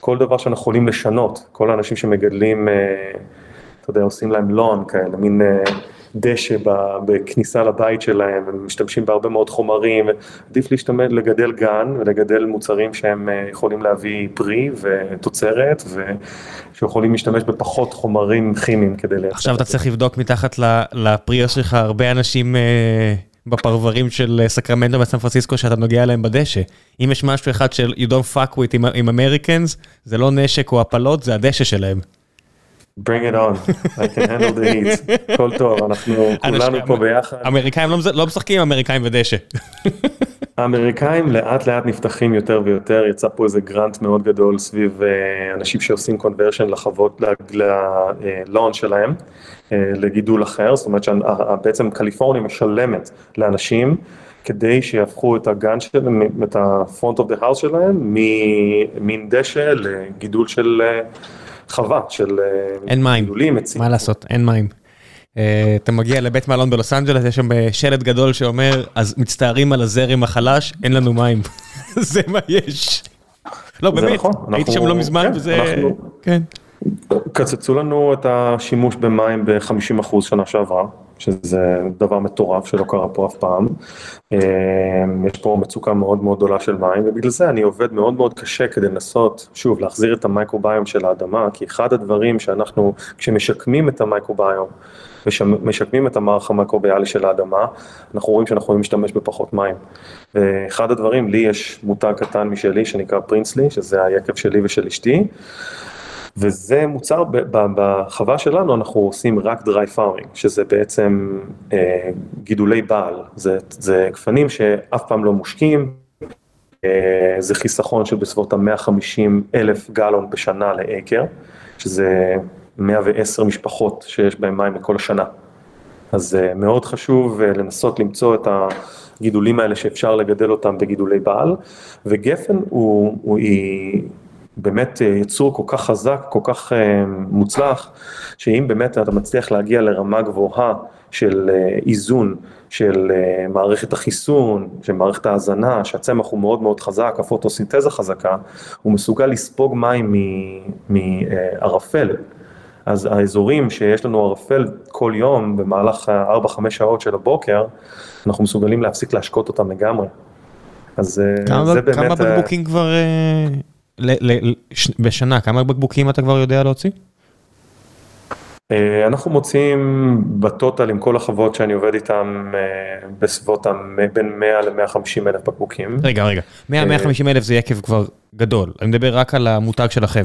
כל דבר שאנחנו יכולים לשנות, כל האנשים שמגדלים אתה יודע, עושים להם לון כאלה, מין דשא בכניסה לבית שלהם, הם משתמשים בהרבה מאוד חומרים, עדיף להשתמש, לגדל גן ולגדל מוצרים שהם יכולים להביא פרי ותוצרת, ושיכולים להשתמש בפחות חומרים כימיים כדי לייצר. עכשיו אתה צריך לבדוק מתחת לפרי שלך הרבה אנשים בפרברים של סקרמנטו וסן פרנסיסקו שאתה נוגע אליהם בדשא. אם יש משהו אחד של you don't fuck with עם אמריקאנס, זה לא נשק או הפלות, זה הדשא שלהם. Bring it on, I can handle the heat, הכל טוב, אנחנו כולנו פה ביחד. אמריקאים לא משחקים עם אמריקאים ודשא. האמריקאים לאט לאט נפתחים יותר ויותר, יצא פה איזה גרנט מאוד גדול סביב אנשים שעושים קונברשן לחוות, ללון שלהם, לגידול אחר, זאת אומרת שבעצם קליפורניה משלמת לאנשים כדי שיהפכו את הגן שלהם, את ה-front of the house שלהם, ממין דשא לגידול של חווה, של גידולים, עצים. מה לעשות, אין מים. אתה מגיע לבית מלון בלוס אנג'לס, יש שם שלט גדול שאומר, אז מצטערים על הזרם החלש, אין לנו מים. זה מה יש. לא, באמת, הייתי שם לא מזמן וזה... כן. קצצו לנו את השימוש במים ב-50% שנה שעברה. שזה דבר מטורף שלא קרה פה אף פעם. יש פה מצוקה מאוד מאוד גדולה של מים ובגלל זה אני עובד מאוד מאוד קשה כדי לנסות, שוב, להחזיר את המייקרוביום של האדמה, כי אחד הדברים שאנחנו, כשמשקמים את המייקרוביום, משקמים את המערך המייקרוביאלי של האדמה, אנחנו רואים שאנחנו יכולים להשתמש בפחות מים. ואחד הדברים, לי יש מותג קטן משלי שנקרא פרינסלי, שזה היקב שלי ושל אשתי. וזה מוצר, בחווה שלנו אנחנו עושים רק דרי פארמינג, שזה בעצם אה, גידולי בעל, זה, זה גפנים שאף פעם לא מושקים, אה, זה חיסכון של בסביבות ה-150 אלף גלון בשנה לאקר, שזה 110 משפחות שיש בהם מים לכל השנה. אז אה, מאוד חשוב אה, לנסות למצוא את הגידולים האלה שאפשר לגדל אותם בגידולי בעל, וגפן הוא, הוא, היא... באמת אה, יצור כל כך חזק, כל כך אה, מוצלח, שאם באמת אתה מצליח להגיע לרמה גבוהה של אה, איזון, של מערכת החיסון, של מערכת ההזנה, שהצמח הוא מאוד מאוד חזק, הפוטוסינתזה חזקה, הוא מסוגל לספוג מים מערפל. אז האזורים שיש לנו ערפל כל יום במהלך 4-5 שעות של הבוקר, אנחנו מסוגלים להפסיק להשקות אותם לגמרי. אז כמה, זה באמת... כמה בקבוקים כבר בשנה, כמה בקבוקים אתה כבר יודע להוציא? אה, אנחנו מוצאים בטוטל עם כל החוות שאני עובד איתן אה, בסביבות בין 100 ל-150 אלף בקבוקים. רגע, רגע, 100-150 אלף זה יקב כבר גדול, אני מדבר רק על המותג שלכם.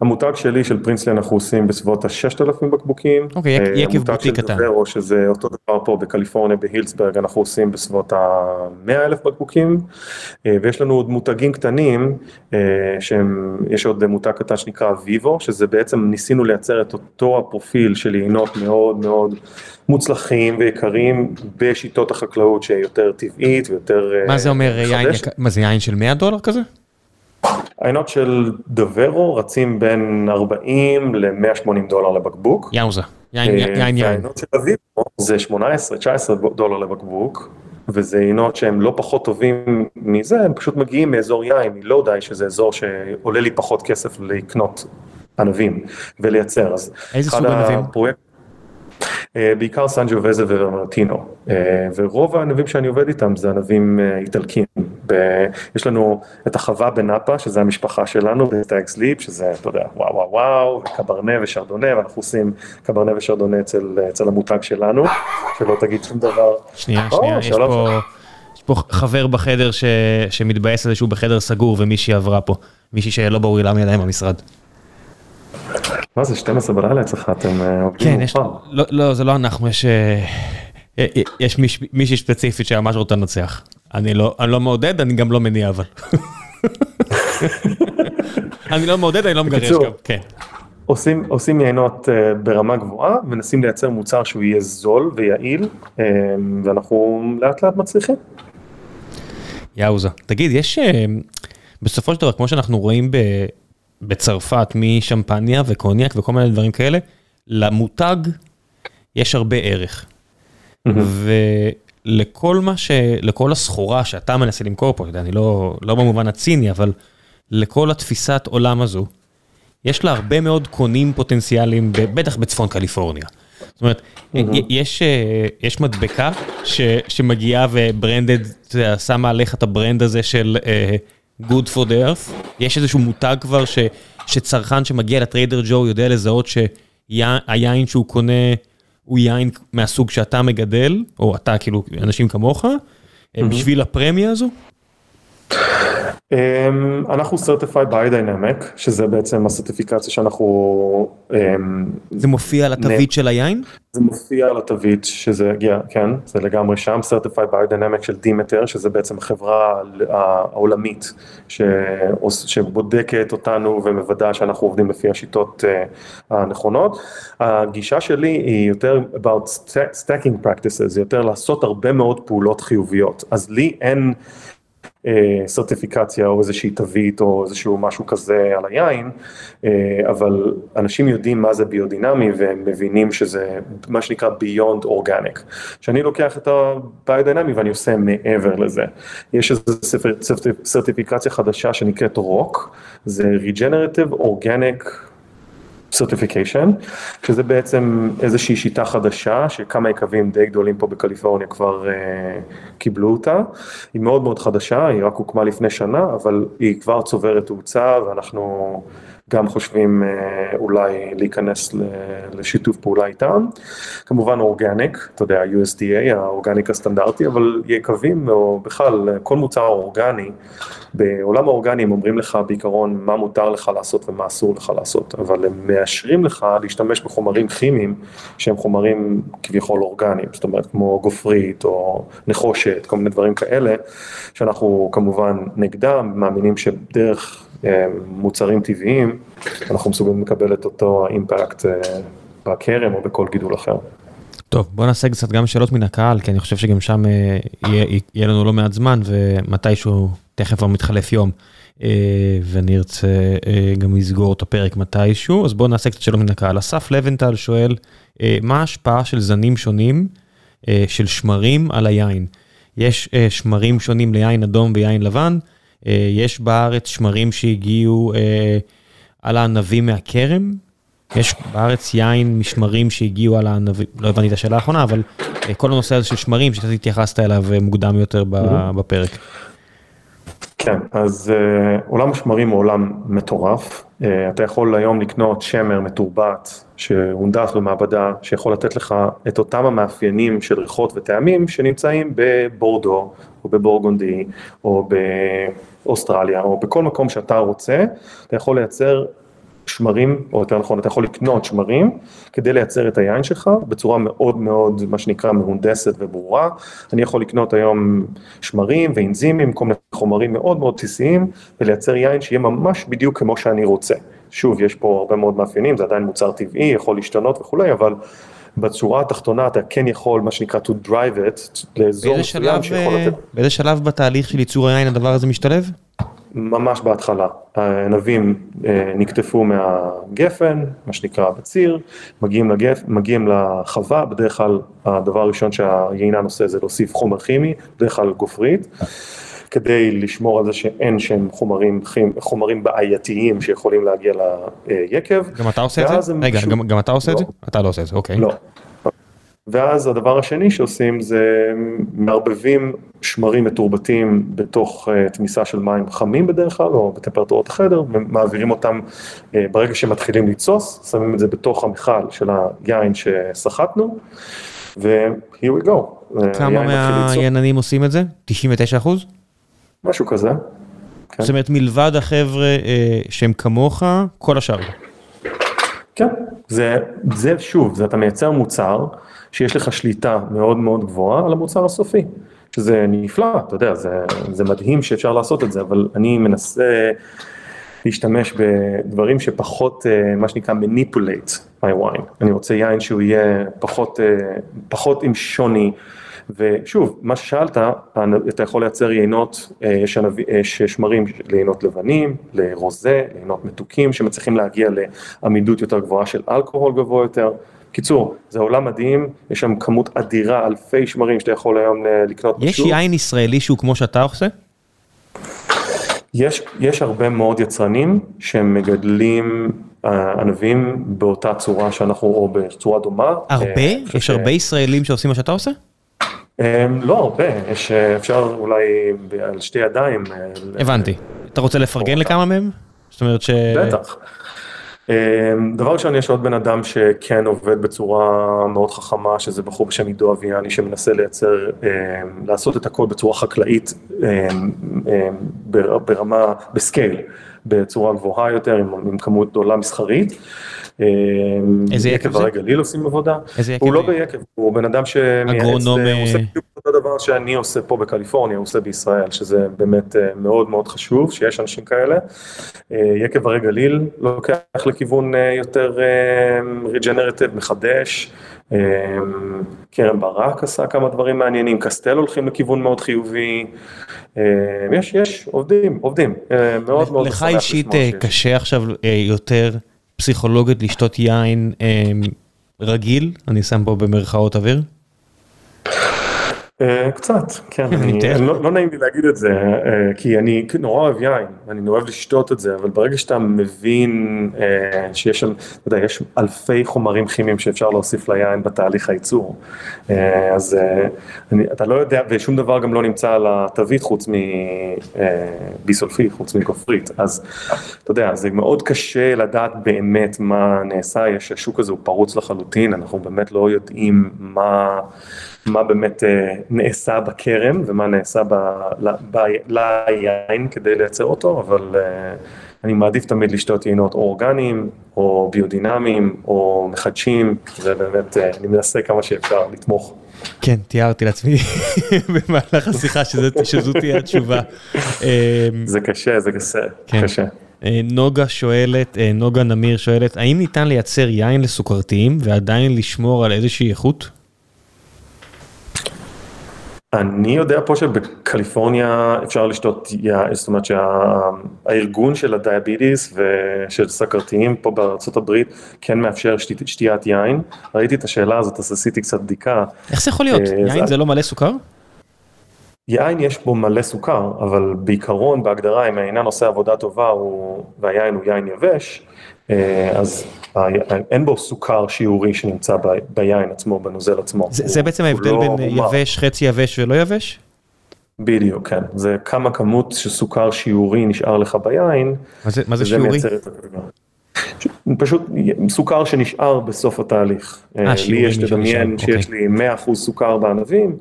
המותג שלי של פרינסלי אנחנו עושים בסביבות ה-6,000 בקבוקים. אוקיי, יקב בוטי קטן. המותג של דוברו שזה אותו דבר פה בקליפורניה בהילסברג אנחנו עושים בסביבות ה-100,000 בקבוקים. אה, ויש לנו עוד מותגים קטנים, אה, שהם, יש עוד מותג קטן שנקרא ויבו, שזה בעצם ניסינו לייצר את אותו הפרופיל של יינות מאוד מאוד מוצלחים ויקרים בשיטות החקלאות שיותר טבעית ויותר... אה, מה זה אומר יין, מה זה יין של 100 דולר כזה? העינות של דוורו רצים בין 40 ל-180 דולר לבקבוק. יאוזה, יין יין יין. והעינות של אביבו זה 18-19 דולר לבקבוק, וזה יינות שהם לא פחות טובים מזה, הם פשוט מגיעים מאזור יין, מלא די שזה אזור שעולה לי פחות כסף לקנות ענבים ולייצר. איזה סוג ענבים? אה, בעיקר סנג'ובזה וורמנטינו, אה, ורוב הענבים שאני עובד איתם זה ענבים אה, איטלקים. יש לנו את החווה בנאפה, שזה המשפחה שלנו, ב Stags Leap, שזה, אתה יודע, וואו וואו וואו, וקברנה ושרדונה, ואנחנו עושים קברנה ושרדונה אצל, אצל המותג שלנו, שלא תגיד שום דבר. שנייה, שנייה, יש פה... יש פה חבר בחדר ש... שמתבאס על זה שהוא בחדר סגור ומישהי עברה פה, מישהי שלא ברור למה ידיים במשרד. מה זה 12 בלילה אצלך אתם אה, עובדים. כן, לא, לא זה לא אנחנו יש אה, אה, יש מישהי ספציפית שממש רוצה לנצח. אני לא אני לא מעודד אני גם לא מניע אבל. אני לא מעודד אני לא מגרש גם. כן. עושים עושים יינות ברמה גבוהה מנסים לייצר מוצר שהוא יהיה זול ויעיל ואנחנו לאט לאט מצליחים. יאוזה תגיד יש בסופו של דבר כמו שאנחנו רואים בצרפת משמפניה וקוניאק וכל מיני דברים כאלה, למותג יש הרבה ערך. ולכל מה ש... לכל הסחורה שאתה מנסה למכור פה, אני לא, לא במובן הציני, אבל לכל התפיסת עולם הזו, יש לה הרבה מאוד קונים פוטנציאליים, בטח בצפון קליפורניה. זאת אומרת, יש, יש מדבקה ש, שמגיעה ו branded, שמה עליך את ה brand הזה של Good for the earth, יש איזשהו מותג כבר ש, שצרכן שמגיע ל Trader Joe יודע לזהות שהיין שהוא קונה הוא יין מהסוג שאתה מגדל, או אתה כאילו אנשים כמוך, mm-hmm. בשביל הפרמיה הזו? אנחנו certified biodynamic, שזה בעצם הסרטיפיקציה שאנחנו... זה מופיע על התווית של היין? זה מופיע על התווית שזה הגיע, כן, זה לגמרי שם, certified biodynamic של דימטר, שזה בעצם החברה העולמית שבודקת אותנו ומוודאה שאנחנו עובדים לפי השיטות הנכונות. הגישה שלי היא יותר about stacking practices, יותר לעשות הרבה מאוד פעולות חיוביות, אז לי אין סרטיפיקציה או איזושהי תווית או איזשהו משהו כזה על היין, אבל אנשים יודעים מה זה ביודינמי והם מבינים שזה מה שנקרא beyond organic. כשאני לוקח את הביודינמי ואני עושה מעבר לזה, יש איזו סרטיפיקציה חדשה שנקראת ROC, זה Regenerative Organic Certification, שזה בעצם איזושהי שיטה חדשה שכמה יקבים די גדולים פה בקליפורניה כבר קיבלו אותה, היא מאוד מאוד חדשה, היא רק הוקמה לפני שנה, אבל היא כבר צוברת תאוצה ואנחנו גם חושבים אולי להיכנס לשיתוף פעולה איתם. כמובן אורגניק, אתה יודע, USDA, האורגניק הסטנדרטי, אבל יקבים או בכלל כל מוצר אורגני, בעולם האורגני הם אומרים לך בעיקרון מה מותר לך לעשות ומה אסור לך לעשות, אבל הם מאשרים לך להשתמש בחומרים כימיים שהם חומרים כביכול אורגניים, זאת אומרת כמו גופרית או נחושת, כל מיני דברים כאלה, שאנחנו כמובן נגדם, מאמינים שדרך מוצרים טבעיים, אנחנו מסוגלים לקבל את אותו אימפקט בכרם או בכל גידול אחר. טוב, בוא נעשה קצת גם שאלות מן הקהל, כי אני חושב שגם שם יהיה לנו לא מעט זמן ומתישהו, תכף כבר מתחלף יום, ואני ארצה גם לסגור את הפרק מתישהו, אז בוא נעשה קצת שאלות מן הקהל. אסף לבנטל שואל, מה ההשפעה של זנים שונים של שמרים על היין? יש שמרים שונים ליין אדום ויין לבן, יש בארץ שמרים שהגיעו על הענבים מהכרם, יש בארץ יין משמרים שהגיעו על הענבים, לא הבנתי את השאלה האחרונה, אבל כל הנושא הזה של שמרים שאתה התייחסת אליו מוקדם יותר בפרק. כן, אז עולם השמרים הוא עולם מטורף, אתה יכול היום לקנות שמר מתורבת שהונדס במעבדה, שיכול לתת לך את אותם המאפיינים של ריחות וטעמים שנמצאים בבורדו או בבורגונדי או באוסטרליה או בכל מקום שאתה רוצה, אתה יכול לייצר שמרים, או יותר נכון, אתה יכול לקנות שמרים כדי לייצר את היין שלך בצורה מאוד מאוד, מה שנקרא, מהונדסת וברורה. אני יכול לקנות היום שמרים ואינזימים, כל מיני חומרים מאוד מאוד בסיסיים, ולייצר יין שיהיה ממש בדיוק כמו שאני רוצה. שוב, יש פה הרבה מאוד מאפיינים, זה עדיין מוצר טבעי, יכול להשתנות וכולי, אבל בצורה התחתונה אתה כן יכול, מה שנקרא, to drive it לאזור מסוים שיכול לתת. באיזה שלב בתהליך של ייצור היין הדבר הזה משתלב? ממש בהתחלה, הענבים נקטפו מהגפן, מה שנקרא בציר, מגיעים לחווה, בדרך כלל הדבר הראשון שהיינן עושה זה להוסיף חומר כימי, בדרך כלל גופרית, כדי לשמור על זה שאין שהם חומרים בעייתיים שיכולים להגיע ליקב. גם אתה עושה את זה? רגע, גם אתה עושה את זה? אתה לא עושה את זה, אוקיי. לא. ואז הדבר השני שעושים זה מערבבים שמרים מתורבתים בתוך תמיסה של מים חמים בדרך כלל או בטמפרטורות החדר ומעבירים אותם ברגע שהם מתחילים לתסוס, שמים את זה בתוך המכל של היין שסחטנו ו-here we go. כמה מהייננים עושים את זה? 99 אחוז? משהו כזה. זאת אומרת מלבד החבר'ה שהם כמוך, כל השאר. כן, זה שוב, אתה מייצר מוצר שיש לך שליטה מאוד מאוד גבוהה על המוצר הסופי, שזה נפלא, אתה יודע, זה מדהים שאפשר לעשות את זה, אבל אני מנסה להשתמש בדברים שפחות, מה שנקרא manipulate my wine, אני רוצה יין שהוא יהיה פחות עם שוני, ושוב, מה ששאלת, אתה יכול לייצר יינות, יש שמרים ליינות לבנים, לרוזה, ליינות מתוקים שמצליחים להגיע לעמידות יותר גבוהה של אלכוהול גבוה יותר. קיצור, זה עולם מדהים, יש שם כמות אדירה, אלפי שמרים שאתה יכול היום לקנות בשוק. יש יין ישראלי שהוא כמו שאתה עושה? יש הרבה מאוד יצרנים שהם מגדלים ענבים באותה צורה שאנחנו, או בצורה דומה. הרבה? יש הרבה ישראלים שעושים מה שאתה עושה? לא הרבה, יש אפשר אולי על שתי ידיים. הבנתי. אתה רוצה לפרגן לכמה מהם? זאת אומרת ש... בטח. דבר ראשון, יש עוד בן אדם שכן עובד בצורה מאוד חכמה, שזה בחור בשם עידו אביאני, שמנסה לייצר, לעשות את הכל בצורה חקלאית, ברמה, בסקייל, בצורה גבוהה יותר, עם כמות גדולה מסחרית. איזה יקב זה? גליל עושים עבודה. איזה יקב הוא לא? ביקב, הוא בן אדם שמייעץ, אגרונום, הוא עושה אה, בדיוק אותו דבר שאני עושה פה בקליפורניה, הוא עושה בישראל, שזה באמת אה, מאוד מאוד חשוב, שיש אנשים כאלה. אה, יקב הרי גליל לוקח לכיוון אה, יותר ריג'נרטיב, מחדש. אה, קרן ברק עשה כמה דברים מעניינים, קסטל הולכים לכיוון מאוד חיובי. אה, יש, יש, עובדים, עובדים. אה, מאוד מאוד לך אישית אה. קשה עכשיו אה, יותר פסיכולוגית לשתות יין אה, רגיל? אני שם פה במרכאות אוויר. אה, קצת, כן, אני אני, לא, לא נעים לי להגיד את זה, אה, כי אני נורא אוהב יין, אני אוהב לשתות את זה, אבל ברגע שאתה מבין אה, שיש שם, אתה יודע, יש אלפי חומרים כימיים שאפשר להוסיף ליין בתהליך הייצור, אז אני, אתה לא יודע, ושום דבר גם לא נמצא על התווית חוץ מביסולפי, חוץ מכופרית, אז אתה יודע, זה מאוד קשה לדעת באמת מה נעשה, יש, השוק הזה הוא פרוץ לחלוטין, אנחנו באמת לא יודעים מה... מה באמת אה, נעשה בכרם ומה נעשה ליין כדי לייצר אותו, אבל אה, אני מעדיף תמיד לשתות יינות או אורגניים, או ביודינמיים, או מחדשים, ובאמת אה, אני מנסה כמה שאפשר לתמוך. כן, תיארתי לעצמי במהלך השיחה שזו תהיה התשובה. זה קשה, זה קשה, כן. נוגה שואלת, נוגה נמיר שואלת, האם ניתן לייצר יין לסוכרתיים ועדיין לשמור על איזושהי איכות? אני יודע פה שבקליפורניה אפשר לשתות יין, זאת אומרת שהארגון של הדיאביטיס ושל סכרתיים פה בארצות הברית כן מאפשר שתי- שתיית יין. ראיתי את השאלה הזאת אז עשיתי קצת בדיקה. איך זה יכול להיות? אה, יין זה- זה לא מלא סוכר? יין יש בו מלא סוכר, אבל בעיקרון, בהגדרה, אם העניין עושה עבודה טובה הוא, והיין הוא יין יבש, אה, אז ה- אין בו סוכר שיעורי שנמצא ביין עצמו, בנוזל עצמו. זה הוא- זה בעצם ההבדל לא בין. יבש, חצי יבש ולא יבש? בדיוק, כן. זה כמה כמות של סוכר שיעורי נשאר לך ביין. מה זה- מה זה שיעורי? פשוט סוכר שנשאר בסוף התהליך. אה, לי שיעורי יש, מישהו תדמיין נשאר, שיש לי 100% סוכר בענבים,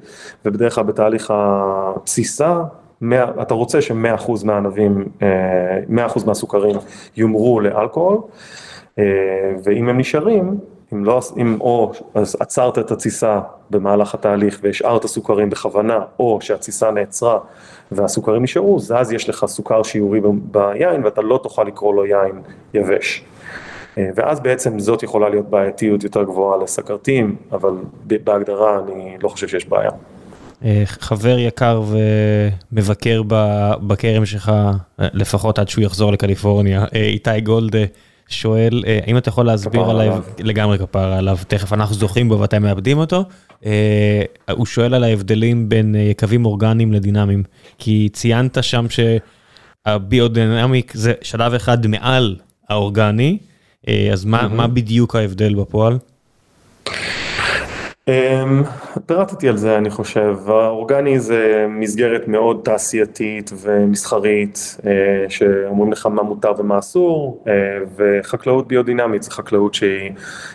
ובדרך כלל בתהליך התסיסה, 100 אתה רוצה ש-100% מהענבים, אה, 100% מהסוכרים יומרו לאלכוהול, אה, ואם הם נשארים, אם לא, אם או אז עצרת את התסיסה במהלך התהליך והשארת סוכרים בכוונה, או שהתסיסה נעצרה והסוכרים נשארו, אז יש לך סוכר שיעורי ב- ביין ואתה לא תוכל לקרוא לו יין יבש. אה, ואז בעצם זאת יכולה להיות בעייתיות יותר גבוהה לסכרתיים, אבל בהגדרה אני לא חושב שיש בעיה. אה, חבר יקר ומבקר בכרם שלך, אה, לפחות עד שהוא יחזור לקליפורניה, אה, איתי גולד אה, שואל, האם אתה יכול להסביר עליו. לגמרי כפרה עליו, תכף אנחנו זוכים בו ואתם מאבדים אותו, הוא שואל על ההבדלים בין יקבים אורגניים לדינמיים, כי ציינת שם שהביודינמיק זה שלב אחד מעל האורגני, אז מה מה בדיוק ההבדל בפועל? אמ, פירטתי על זה אני חושב, האורגני זה מסגרת מאוד תעשייתית ומסחרית, אה, שאומרים לך מה מותר ומה אסור, אה, וחקלאות ביודינמית זה חקלאות שהיא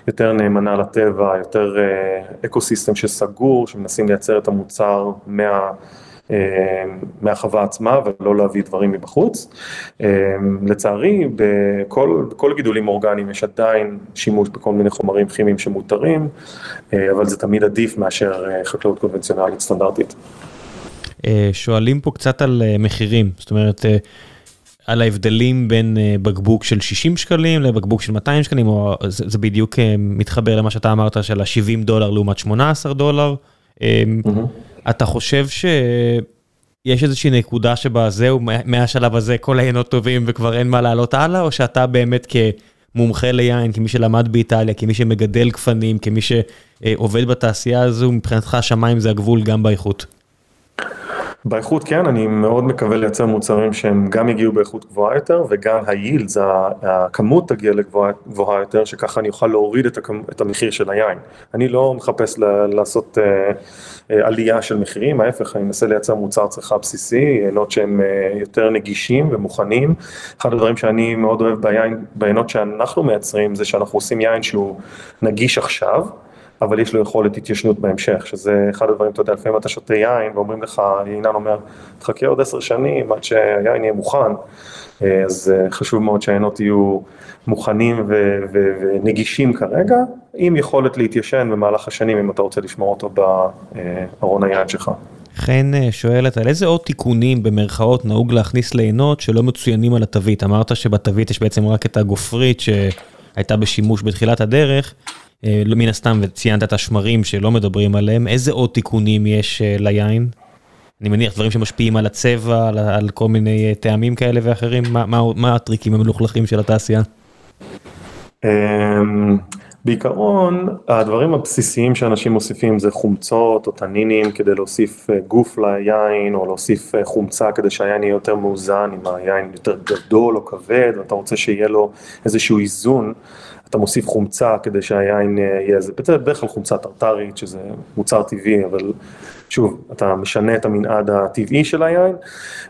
יותר נאמנה לטבע, יותר אה, אקו סיסטם שסגור, שמנסים לייצר את המוצר מה... אה, מהחווה עצמה ולא להביא דברים מבחוץ. אה, לצערי, בכל, בכל גידולים אורגניים יש עדיין שימוש בכל מיני חומרים כימיים שמותרים, אה, אבל זה תמיד עדיף מאשר חקלאות קונבנציונלית סטנדרטית. שואלים פה קצת על מחירים, זאת אומרת, על ההבדלים בין בקבוק של 60 שקלים לבקבוק של 200 שקלים, או זה, זה בדיוק מתחבר למה שאתה אמרת של ה-70 דולר לעומת 18 דולר. אה, אתה חושב שיש איזושהי נקודה שבה זהו, מה- מהשלב הזה כל העיינות טובים וכבר אין מה לעלות הלאה, או שאתה באמת כמומחה ליין, כמי שלמד באיטליה, כמי שמגדל גפנים, כמי שעובד בתעשייה הזו, מבחינתך השמיים זה הגבול גם באיכות. באיכות כן, אני מאוד מקווה לייצר מוצרים שהם גם יגיעו באיכות גבוהה יותר וגם היילד, הכמות תגיע לגבוהה יותר, שככה אני אוכל להוריד את המחיר של היין. אני לא מחפש לעשות עלייה של מחירים, ההפך, אני מנסה לייצר מוצר צריכה בסיסי, יינות שהם יותר נגישים ומוכנים. אחד הדברים שאני מאוד אוהב ביין, ביינות שאנחנו מייצרים, זה שאנחנו עושים יין שהוא נגיש עכשיו. אבל יש לו יכולת התיישנות בהמשך, שזה אחד הדברים, אתה יודע, לפעמים אתה שותה יין ואומרים לך, ינן אומר, תחכה עוד עשר שנים עד שהיין יהיה מוכן, אז חשוב מאוד שהיינות יהיו מוכנים ונגישים כרגע, עם יכולת להתיישן במהלך השנים, אם אתה רוצה לשמור אותו בארון היין שלך. חן שואלת, על איזה עוד תיקונים במרכאות נהוג להכניס ליינות שלא מצוינים על התווית? אמרת שבתווית יש בעצם רק את הגופרית שהייתה בשימוש בתחילת הדרך. מן הסתם וציינת את השמרים שלא מדברים עליהם, איזה עוד תיקונים יש ליין? אני מניח דברים שמשפיעים על הצבע, על כל מיני טעמים כאלה ואחרים, מה הטריקים המלוכלכים של התעשייה? בעיקרון, הדברים הבסיסיים שאנשים מוסיפים זה חומצות או טנינים כדי להוסיף גוף ליין, או להוסיף חומצה כדי שהיין יהיה יותר מאוזן, אם היין יותר גדול או כבד, ואתה רוצה שיהיה לו איזשהו איזון. אתה מוסיף חומצה כדי שהיין יהיה איזה, בדרך כלל חומצה טרטרית שזה מוצר טבעי, אבל שוב, אתה משנה את המנעד הטבעי של היין,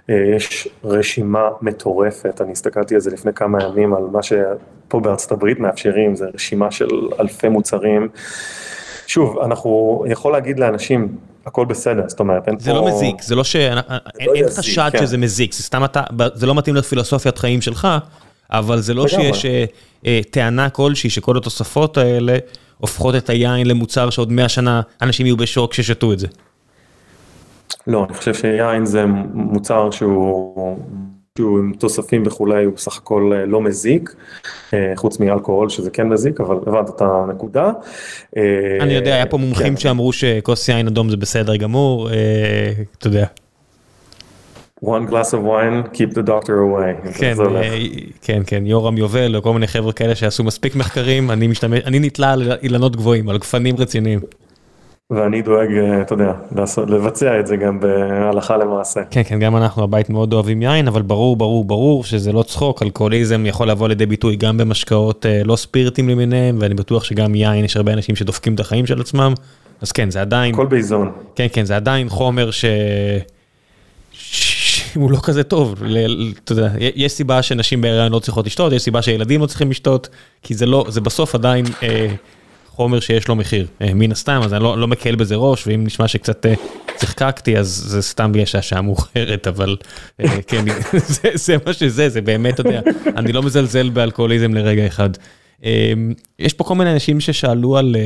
יש רשימה מטורפת, אני הסתכלתי על זה לפני כמה ימים, על מה שפה בארצות הברית מאפשרים, זה רשימה של אלפי מוצרים. שוב, אנחנו, יכול להגיד לאנשים, הכל בסדר, זאת אומרת, אין פה... זה לא מזיק, זה לא ש... אין חשד שזה מזיק, זה סתם אתה, זה לא מתאים לפילוסופיית חיים שלך. אבל זה לא שיש טענה כלשהי שכל התוספות האלה הופכות את היין למוצר שעוד 100 שנה אנשים יהיו בשוק כששתו את זה. לא, אני חושב שיין זה מוצר שהוא עם תוספים וכולי, הוא בסך הכל לא מזיק, חוץ מאלכוהול שזה כן מזיק, אבל הבנת את הנקודה. אני יודע, היה פה מומחים שאמרו שכוס יין אדום זה בסדר גמור, אתה יודע. One glass of wine, keep the doctor away. כן, כן, כן, יורם יובל, או כל מיני חבר'ה כאלה שעשו מספיק מחקרים, אני משתמש, אני נתלה על אילנות גבוהים, על גפנים רציניים. ואני דואג, אתה יודע, לבצע את זה גם בהלכה למעשה. כן, כן, גם אנחנו הבית מאוד אוהבים יין, אבל ברור, ברור, ברור שזה לא צחוק, אלכוהוליזם יכול לבוא לידי ביטוי גם במשקאות לא ספירטים למיניהם, ואני בטוח שגם יין, יש הרבה אנשים שדופקים את החיים של עצמם, אז כן, זה עדיין... הכל באיזון. כן, כן, זה עדיין חומר ש... הוא לא כזה טוב, אתה יודע, יש סיבה שנשים בהיריון לא צריכות לשתות, יש סיבה שילדים לא צריכים לשתות, כי זה לא, זה בסוף עדיין חומר שיש לו מחיר, מן הסתם, אז אני לא מקל בזה ראש, ואם נשמע שקצת צחקקתי, אז זה סתם בגלל שהשעה מאוחרת, אבל כן, זה מה שזה, זה באמת, אתה יודע, אני לא מזלזל באלכוהוליזם לרגע אחד. יש פה כל מיני אנשים ששאלו על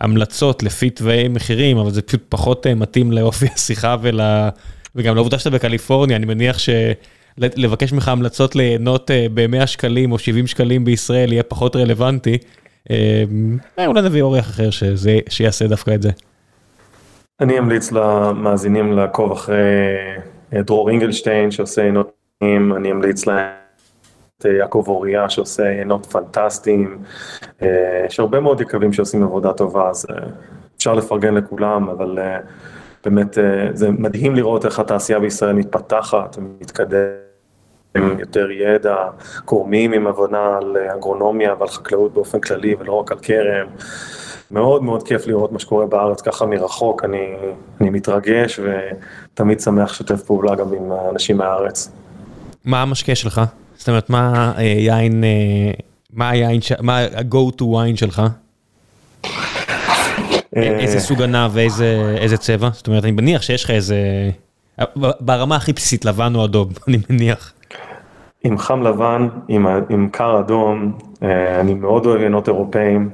המלצות לפי תוואי מחירים, אבל זה פשוט פחות מתאים לאופי השיחה ול... וגם לעובדה שאתה בקליפורניה, אני מניח שלבקש ממך המלצות ליהנות ב-100 שקלים או 70 שקלים בישראל יהיה פחות רלוונטי. אולי נביא אורח אחר שיעשה דווקא את זה. אני אמליץ למאזינים לעקוב אחרי דרור אינגלשטיין שעושה יינות, אני אמליץ להם את יעקב אוריה שעושה יינות פנטסטיים, יש הרבה מאוד יקבים שעושים עבודה טובה, אז אפשר לפרגן לכולם, אבל... באמת זה מדהים לראות איך התעשייה בישראל מתפתחת ומתקדמת עם יותר ידע, גורמים עם הבנה על אגרונומיה ועל חקלאות באופן כללי ולא רק על כרם. מאוד מאוד כיף לראות מה שקורה בארץ ככה מרחוק, אני, אני מתרגש ותמיד שמח לשתף פעולה גם עם אנשים מהארץ. מה המשקה שלך? זאת אומרת, מה יין, מה היין, מה ה-go to wine שלך? איזה סוג ענב ואיזה צבע? זאת אומרת, אני מניח שיש לך איזה... ברמה הכי בסיסית, לבן או אדום, אני מניח. עם חם לבן, עם קר אדום, אני מאוד אוהב יינות אירופאים.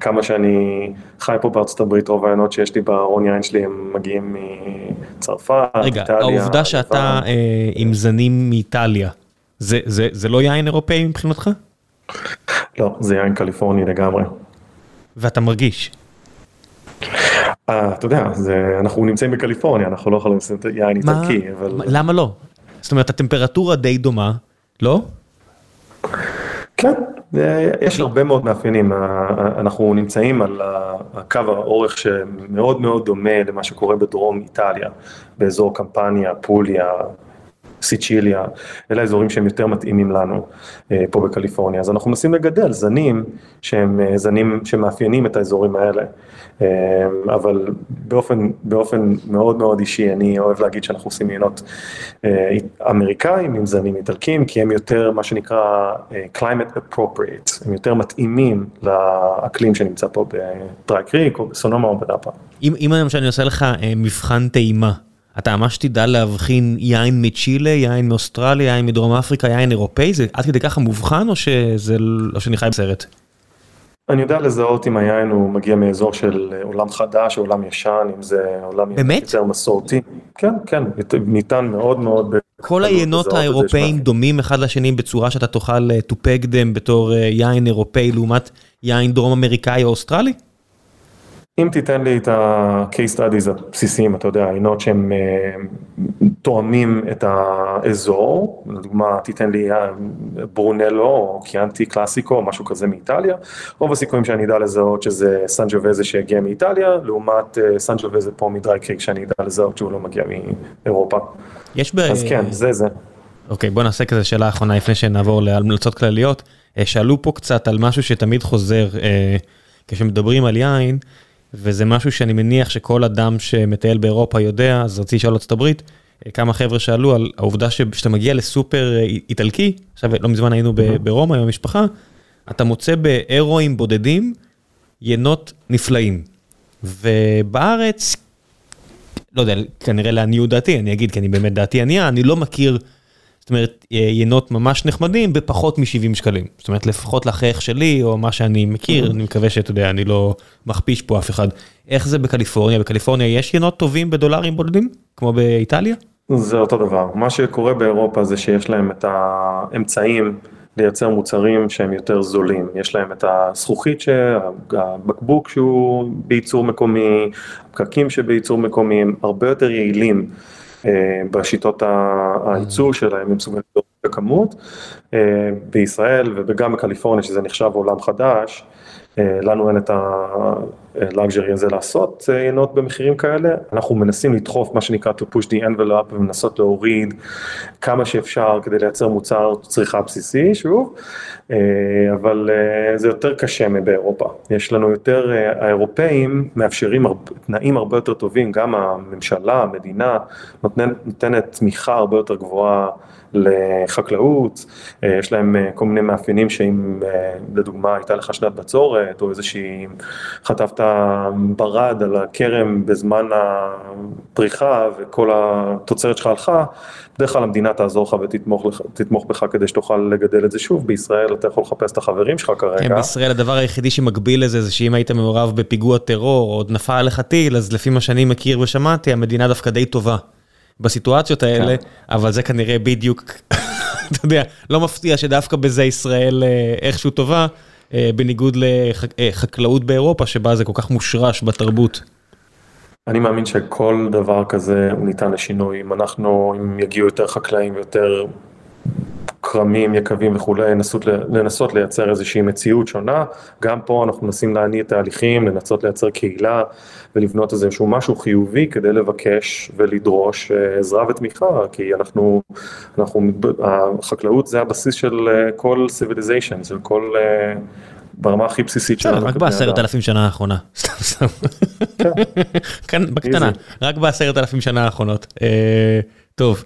כמה שאני חי פה בארצות הברית, רוב היינות שיש לי בארון יין שלי הם מגיעים מצרפת, איטליה. רגע, העובדה שאתה עם זנים מאיטליה, זה לא יין אירופאי מבחינתך? לא, זה יין קליפורני לגמרי. ואתה מרגיש? אתה יודע, אנחנו נמצאים בקליפורניה, אנחנו לא יכולים לעשות יין איטלקי, אבל... למה לא? זאת אומרת, הטמפרטורה די דומה, לא? כן, יש הרבה מאוד מאפיינים, אנחנו נמצאים על הקו האורך שמאוד מאוד דומה למה שקורה בדרום איטליה, באזור קמפניה, פוליה, סיצ'יליה, אלה האזורים שהם יותר מתאימים לנו פה בקליפורניה, אז אנחנו מנסים לגדל זנים שהם זנים שמאפיינים את האזורים האלה, אבל באופן, באופן מאוד מאוד אישי אני אוהב להגיד שאנחנו עושים יינות אמריקאים עם זנים איטלקים, כי הם יותר מה שנקרא climate appropriate, הם יותר מתאימים לאקלים שנמצא פה בדרי קריק או בסונומה או בנאפה. אם למשל אני עושה לך מבחן טעימה. אתה ממש תדע להבחין יין מצ'ילה, יין מאוסטרליה, יין מדרום אפריקה, יין אירופאי, זה עד כדי ככה מובחן או שזה, או שאני חי בסרט? אני יודע לזהות אם היין הוא מגיע מאזור של עולם חדש עולם ישן, אם זה עולם באמת? יותר מסורתי. כן, כן, ניתן מאוד מאוד. כל היינות האירופאים דומים אחד לשני בצורה שאתה תוכל to peg them בתור יין אירופאי לעומת יין דרום אמריקאי או אוסטרלי? אם תיתן לי את ה-case studies הבסיסיים, אתה יודע, היינות שהם תואמים את האזור, לדוגמה תיתן לי ברונלו או קיאנטי קלאסיקו או משהו כזה מאיטליה, רוב הסיכויים שאני אדע לזהות שזה סנג'וויזה שהגיע מאיטליה, לעומת סנג'וויזה פה מ Dry Creek שאני אדע לזהות שהוא לא מגיע מאירופה. יש ב... אז כן, זה זה. אוקיי, בוא נעשה כזה שאלה אחרונה לפני שנעבור להמלצות כלליות. שאלו פה קצת על משהו שתמיד חוזר כשמדברים על יין. וזה משהו שאני מניח שכל אדם שמטייל באירופה יודע, אז רציתי לשאול ארצות הברית, כמה חבר'ה שאלו על העובדה שאתה מגיע לסופר איטלקי, עכשיו לא מזמן היינו ברומא עם המשפחה, אתה מוצא באירואים בודדים יינות נפלאים. ובארץ, לא יודע, כנראה לעניות דעתי, אני אגיד כי אני באמת דעתי ענייה, אני לא מכיר, זאת אומרת, יינות ממש נחמדים בפחות מ-70 שקלים. זאת אומרת, לפחות לחייך שלי, או מה שאני מכיר, אני מקווה שאתה יודע, אני לא מכפיש פה אף אחד. איך זה בקליפורניה? בקליפורניה יש יינות טובים בדולרים בודדים, כמו באיטליה? זה אותו דבר. מה שקורה באירופה זה שיש להם את האמצעים לייצר מוצרים שהם יותר זולים. יש להם את הזכוכית, הבקבוק שהוא בייצור מקומי, הפקקים שבייצור מקומי, הם הרבה יותר יעילים. בשיטות הייצור שלהם, הם מסוגלים בכמות. בישראל וגם בקליפורניה, שזה נחשב עולם חדש, לנו אין את הלאגז'רי הזה לעשות יינות במחירים כאלה. אנחנו מנסים לדחוף מה שנקרא to push the envelope ומנסות להוריד כמה שאפשר כדי לייצר מוצר צריכה בסיסי, שוב, אבל זה יותר קשה מבאירופה. יש לנו יותר, האירופאים מאפשרים תנאים הרבה יותר טובים, גם הממשלה, המדינה, נותנת תמיכה הרבה יותר גבוהה לחקלאות, יש להם כל מיני מאפיינים שאם לדוגמה הייתה לך שנת בצורת או איזושהי, חטפת ברד על הכרם בזמן הפריחה וכל התוצרת שלך הלכה, בדרך כלל המדינה תעזור לך ותתמוך בך כדי שתוכל לגדל את זה שוב, בישראל אתה יכול לחפש את החברים שלך כרגע. כן, בישראל הדבר היחידי שמקביל לזה זה שאם היית מעורב בפיגוע טרור או נפל עליך טיל, אז לפי מה שאני מכיר ושמעתי, המדינה דווקא די טובה. בסיטואציות האלה, אבל זה כנראה בדיוק, אתה יודע, לא מפתיע שדווקא בזה ישראל איכשהו טובה, בניגוד לחקלאות באירופה, שבה זה כל כך מושרש בתרבות. אני מאמין שכל דבר כזה הוא ניתן לשינוי, אם אנחנו, אם יגיעו יותר חקלאים ויותר כרמים, יקבים וכולי, לנסות לייצר איזושהי מציאות שונה, גם פה אנחנו מנסים להניע תהליכים, לנסות לייצר קהילה ולבנות איזשהו משהו חיובי כדי לבקש ולדרוש עזרה ותמיכה, כי אנחנו, אנחנו, החקלאות זה הבסיס של כל civilization, של כל, ברמה הכי בסיסית שלנו. רק בעשרת אלפים שנה האחרונה, סתם סתם, כאן בקטנה, רק בעשרת אלפים שנה האחרונות, טוב.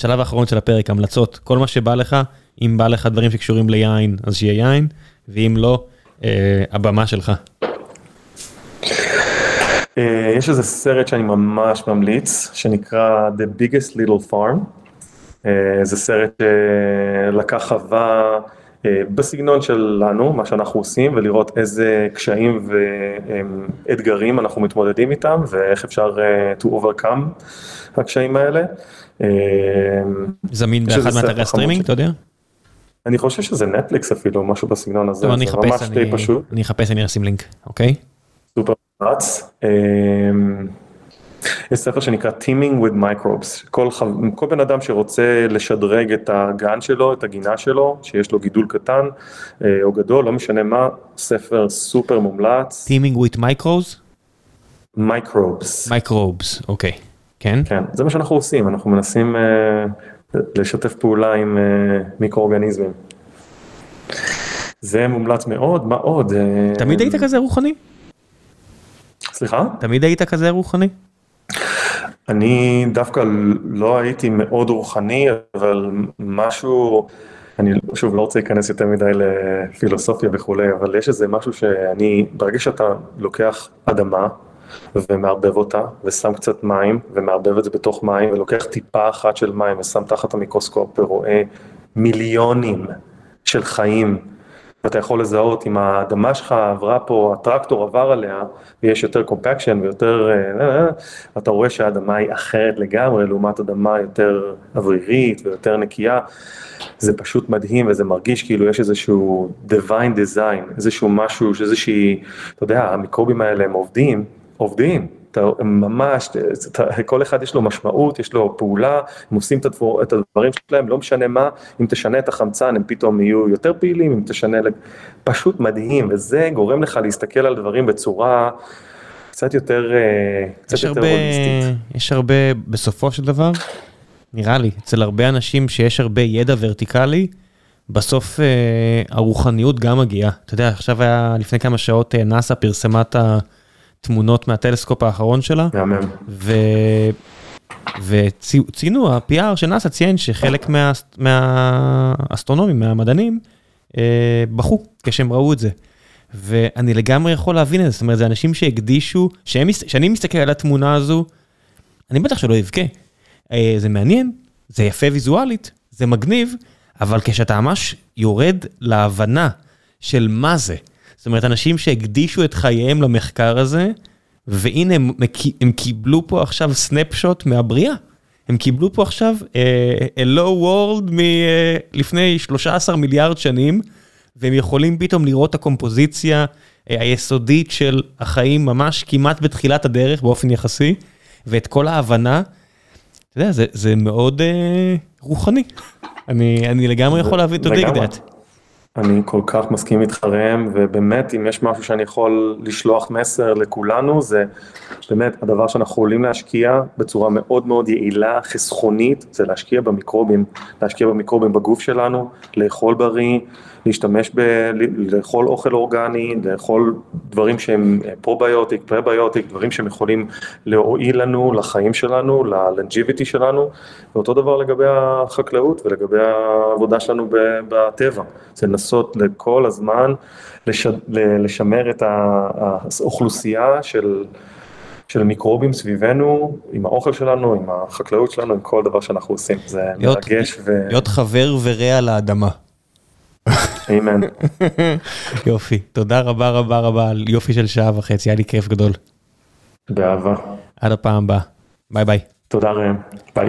שלב האחרון של הפרק, המלצות, כל מה שבא לך, אם בא לך דברים שקשורים ליין, אז שיהיה יין, ואם לא, הבמה שלך. יש איזה סרט שאני ממש ממליץ, שנקרא The Biggest Little Farm. זה סרט שלקח חווה בסגנון שלנו, מה שאנחנו עושים, ולראות איזה קשיים ואתגרים אנחנו מתמודדים איתם, ואיך אפשר to overcome הקשיים האלה. זמין באחד מאתרי הסטרימינג, אתה יודע? אני חושב שזה נטפליקס אפילו, משהו בסגנון הזה, זה ממש די פשוט. אני אחפש, אני אשים לינק, אוקיי? סופר מומלץ. יש ספר שנקרא Teaming with Microbes, כל. כל בן אדם שרוצה לשדרג את הגן שלו, את הגינה שלו, שיש לו גידול קטן אה, או גדול, לא משנה מה, ספר סופר מומלץ. Teaming with Microbes? Microbes. Microbes, אוקיי. כן? כן, זה מה שאנחנו עושים, אנחנו מנסים אה, לשתף פעולה עם אה, מיקרואורגניזמים. זה מומלץ מאוד, מה עוד? אה, תמיד היית כזה רוחני? סליחה? תמיד היית כזה רוחני? אני דווקא לא הייתי מאוד רוחני, אבל משהו, אני שוב לא רוצה להיכנס יותר מדי לפילוסופיה וכולי, אבל יש איזה משהו שאני, ברגע שאתה לוקח אדמה ומערבב אותה, ושם קצת מים, ומערבב את זה בתוך מים, ולוקח טיפה אחת של מים ושם תחת המיקרוסקופ ורואה מיליונים של חיים ואתה יכול לזהות אם האדמה שלך עברה פה, הטרקטור עבר עליה, ויש יותר קומפקשן ויותר, אה, אה, אה, אתה רואה שהאדמה היא אחרת לגמרי, לעומת אדמה יותר אוורירית ויותר נקייה. זה פשוט מדהים וזה מרגיש כאילו יש איזשהו divine design, איזשהו משהו, איזושהי, אתה יודע, המיקרובים האלה הם עובדים, עובדים. אתה ממש, אתה, כל אחד יש לו משמעות, יש לו פעולה, הם עושים את, הדבר, את הדברים שלהם, לא משנה מה, אם תשנה את החמצן הם פתאום יהיו יותר פעילים, אם תשנה, פשוט מדהים, וזה גורם לך להסתכל על דברים בצורה קצת יותר, אה, קצת יש יותר הרבה, הוליסטית. יש הרבה, בסופו של דבר, נראה לי, אצל הרבה אנשים שיש הרבה ידע ורטיקלי, בסוף אה, הרוחניות גם מגיעה. אתה יודע, עכשיו היה, לפני כמה שעות אה, נאסא פרסמה את התמונות מהטלסקופ האחרון שלה, מהמם. ו... וציינו, ה-PR של נאסא ציין שחלק מה... מהאסטרונומים, מהמדענים, אה, בכו כשהם ראו את זה. ואני לגמרי יכול להבין את זה, זאת אומרת, זה אנשים שהקדישו, שהם, מס- שאני מסתכל על התמונה הזו, אני בטח שלא אבכה. אה, זה מעניין, זה יפה ויזואלית, זה מגניב, אבל כשאתה ממש יורד להבנה של מה זה, זאת אומרת, אנשים שהקדישו את חייהם למחקר הזה, והנה הם, הם קיבלו פה עכשיו סנפשוט מהבריאה. הם קיבלו פה עכשיו uh, a low world מלפני 13 מיליארד שנים, והם יכולים פתאום לראות את הקומפוזיציה uh, היסודית של החיים ממש כמעט בתחילת הדרך באופן יחסי, ואת כל ההבנה. אתה יודע, זה, זה מאוד uh, רוחני. אני, אני לגמרי יכול להבין, לגמרי. that. אני כל כך מסכים איתך ראם, ובאמת אם יש משהו שאני יכול לשלוח מסר לכולנו, זה באמת הדבר שאנחנו יכולים להשקיע בצורה מאוד מאוד יעילה, חסכונית, זה להשקיע במיקרובים, להשקיע במיקרובים בגוף שלנו, לאכול בריא, להשתמש ב... לאכול אוכל אורגני, לאכול דברים שהם probiotic, prebiotic, דברים שהם יכולים להועיל לנו, לחיים שלנו, ל longevity שלנו, ואותו דבר לגבי החקלאות ולגבי העבודה שלנו בטבע, זה לנסות לכל הזמן לש... לשמר את האוכלוסייה של... של מיקרובים סביבנו, עם האוכל שלנו, עם החקלאות שלנו, עם כל דבר שאנחנו עושים, זה להיות- מרגש ו... להיות חבר ורע לאדמה. אמן. יופי, תודה רבה רבה רבה על יופי של שעה וחצי, היה לי כיף גדול. באהבה. עד הפעם הבאה. ביי ביי. תודה ראם. ביי.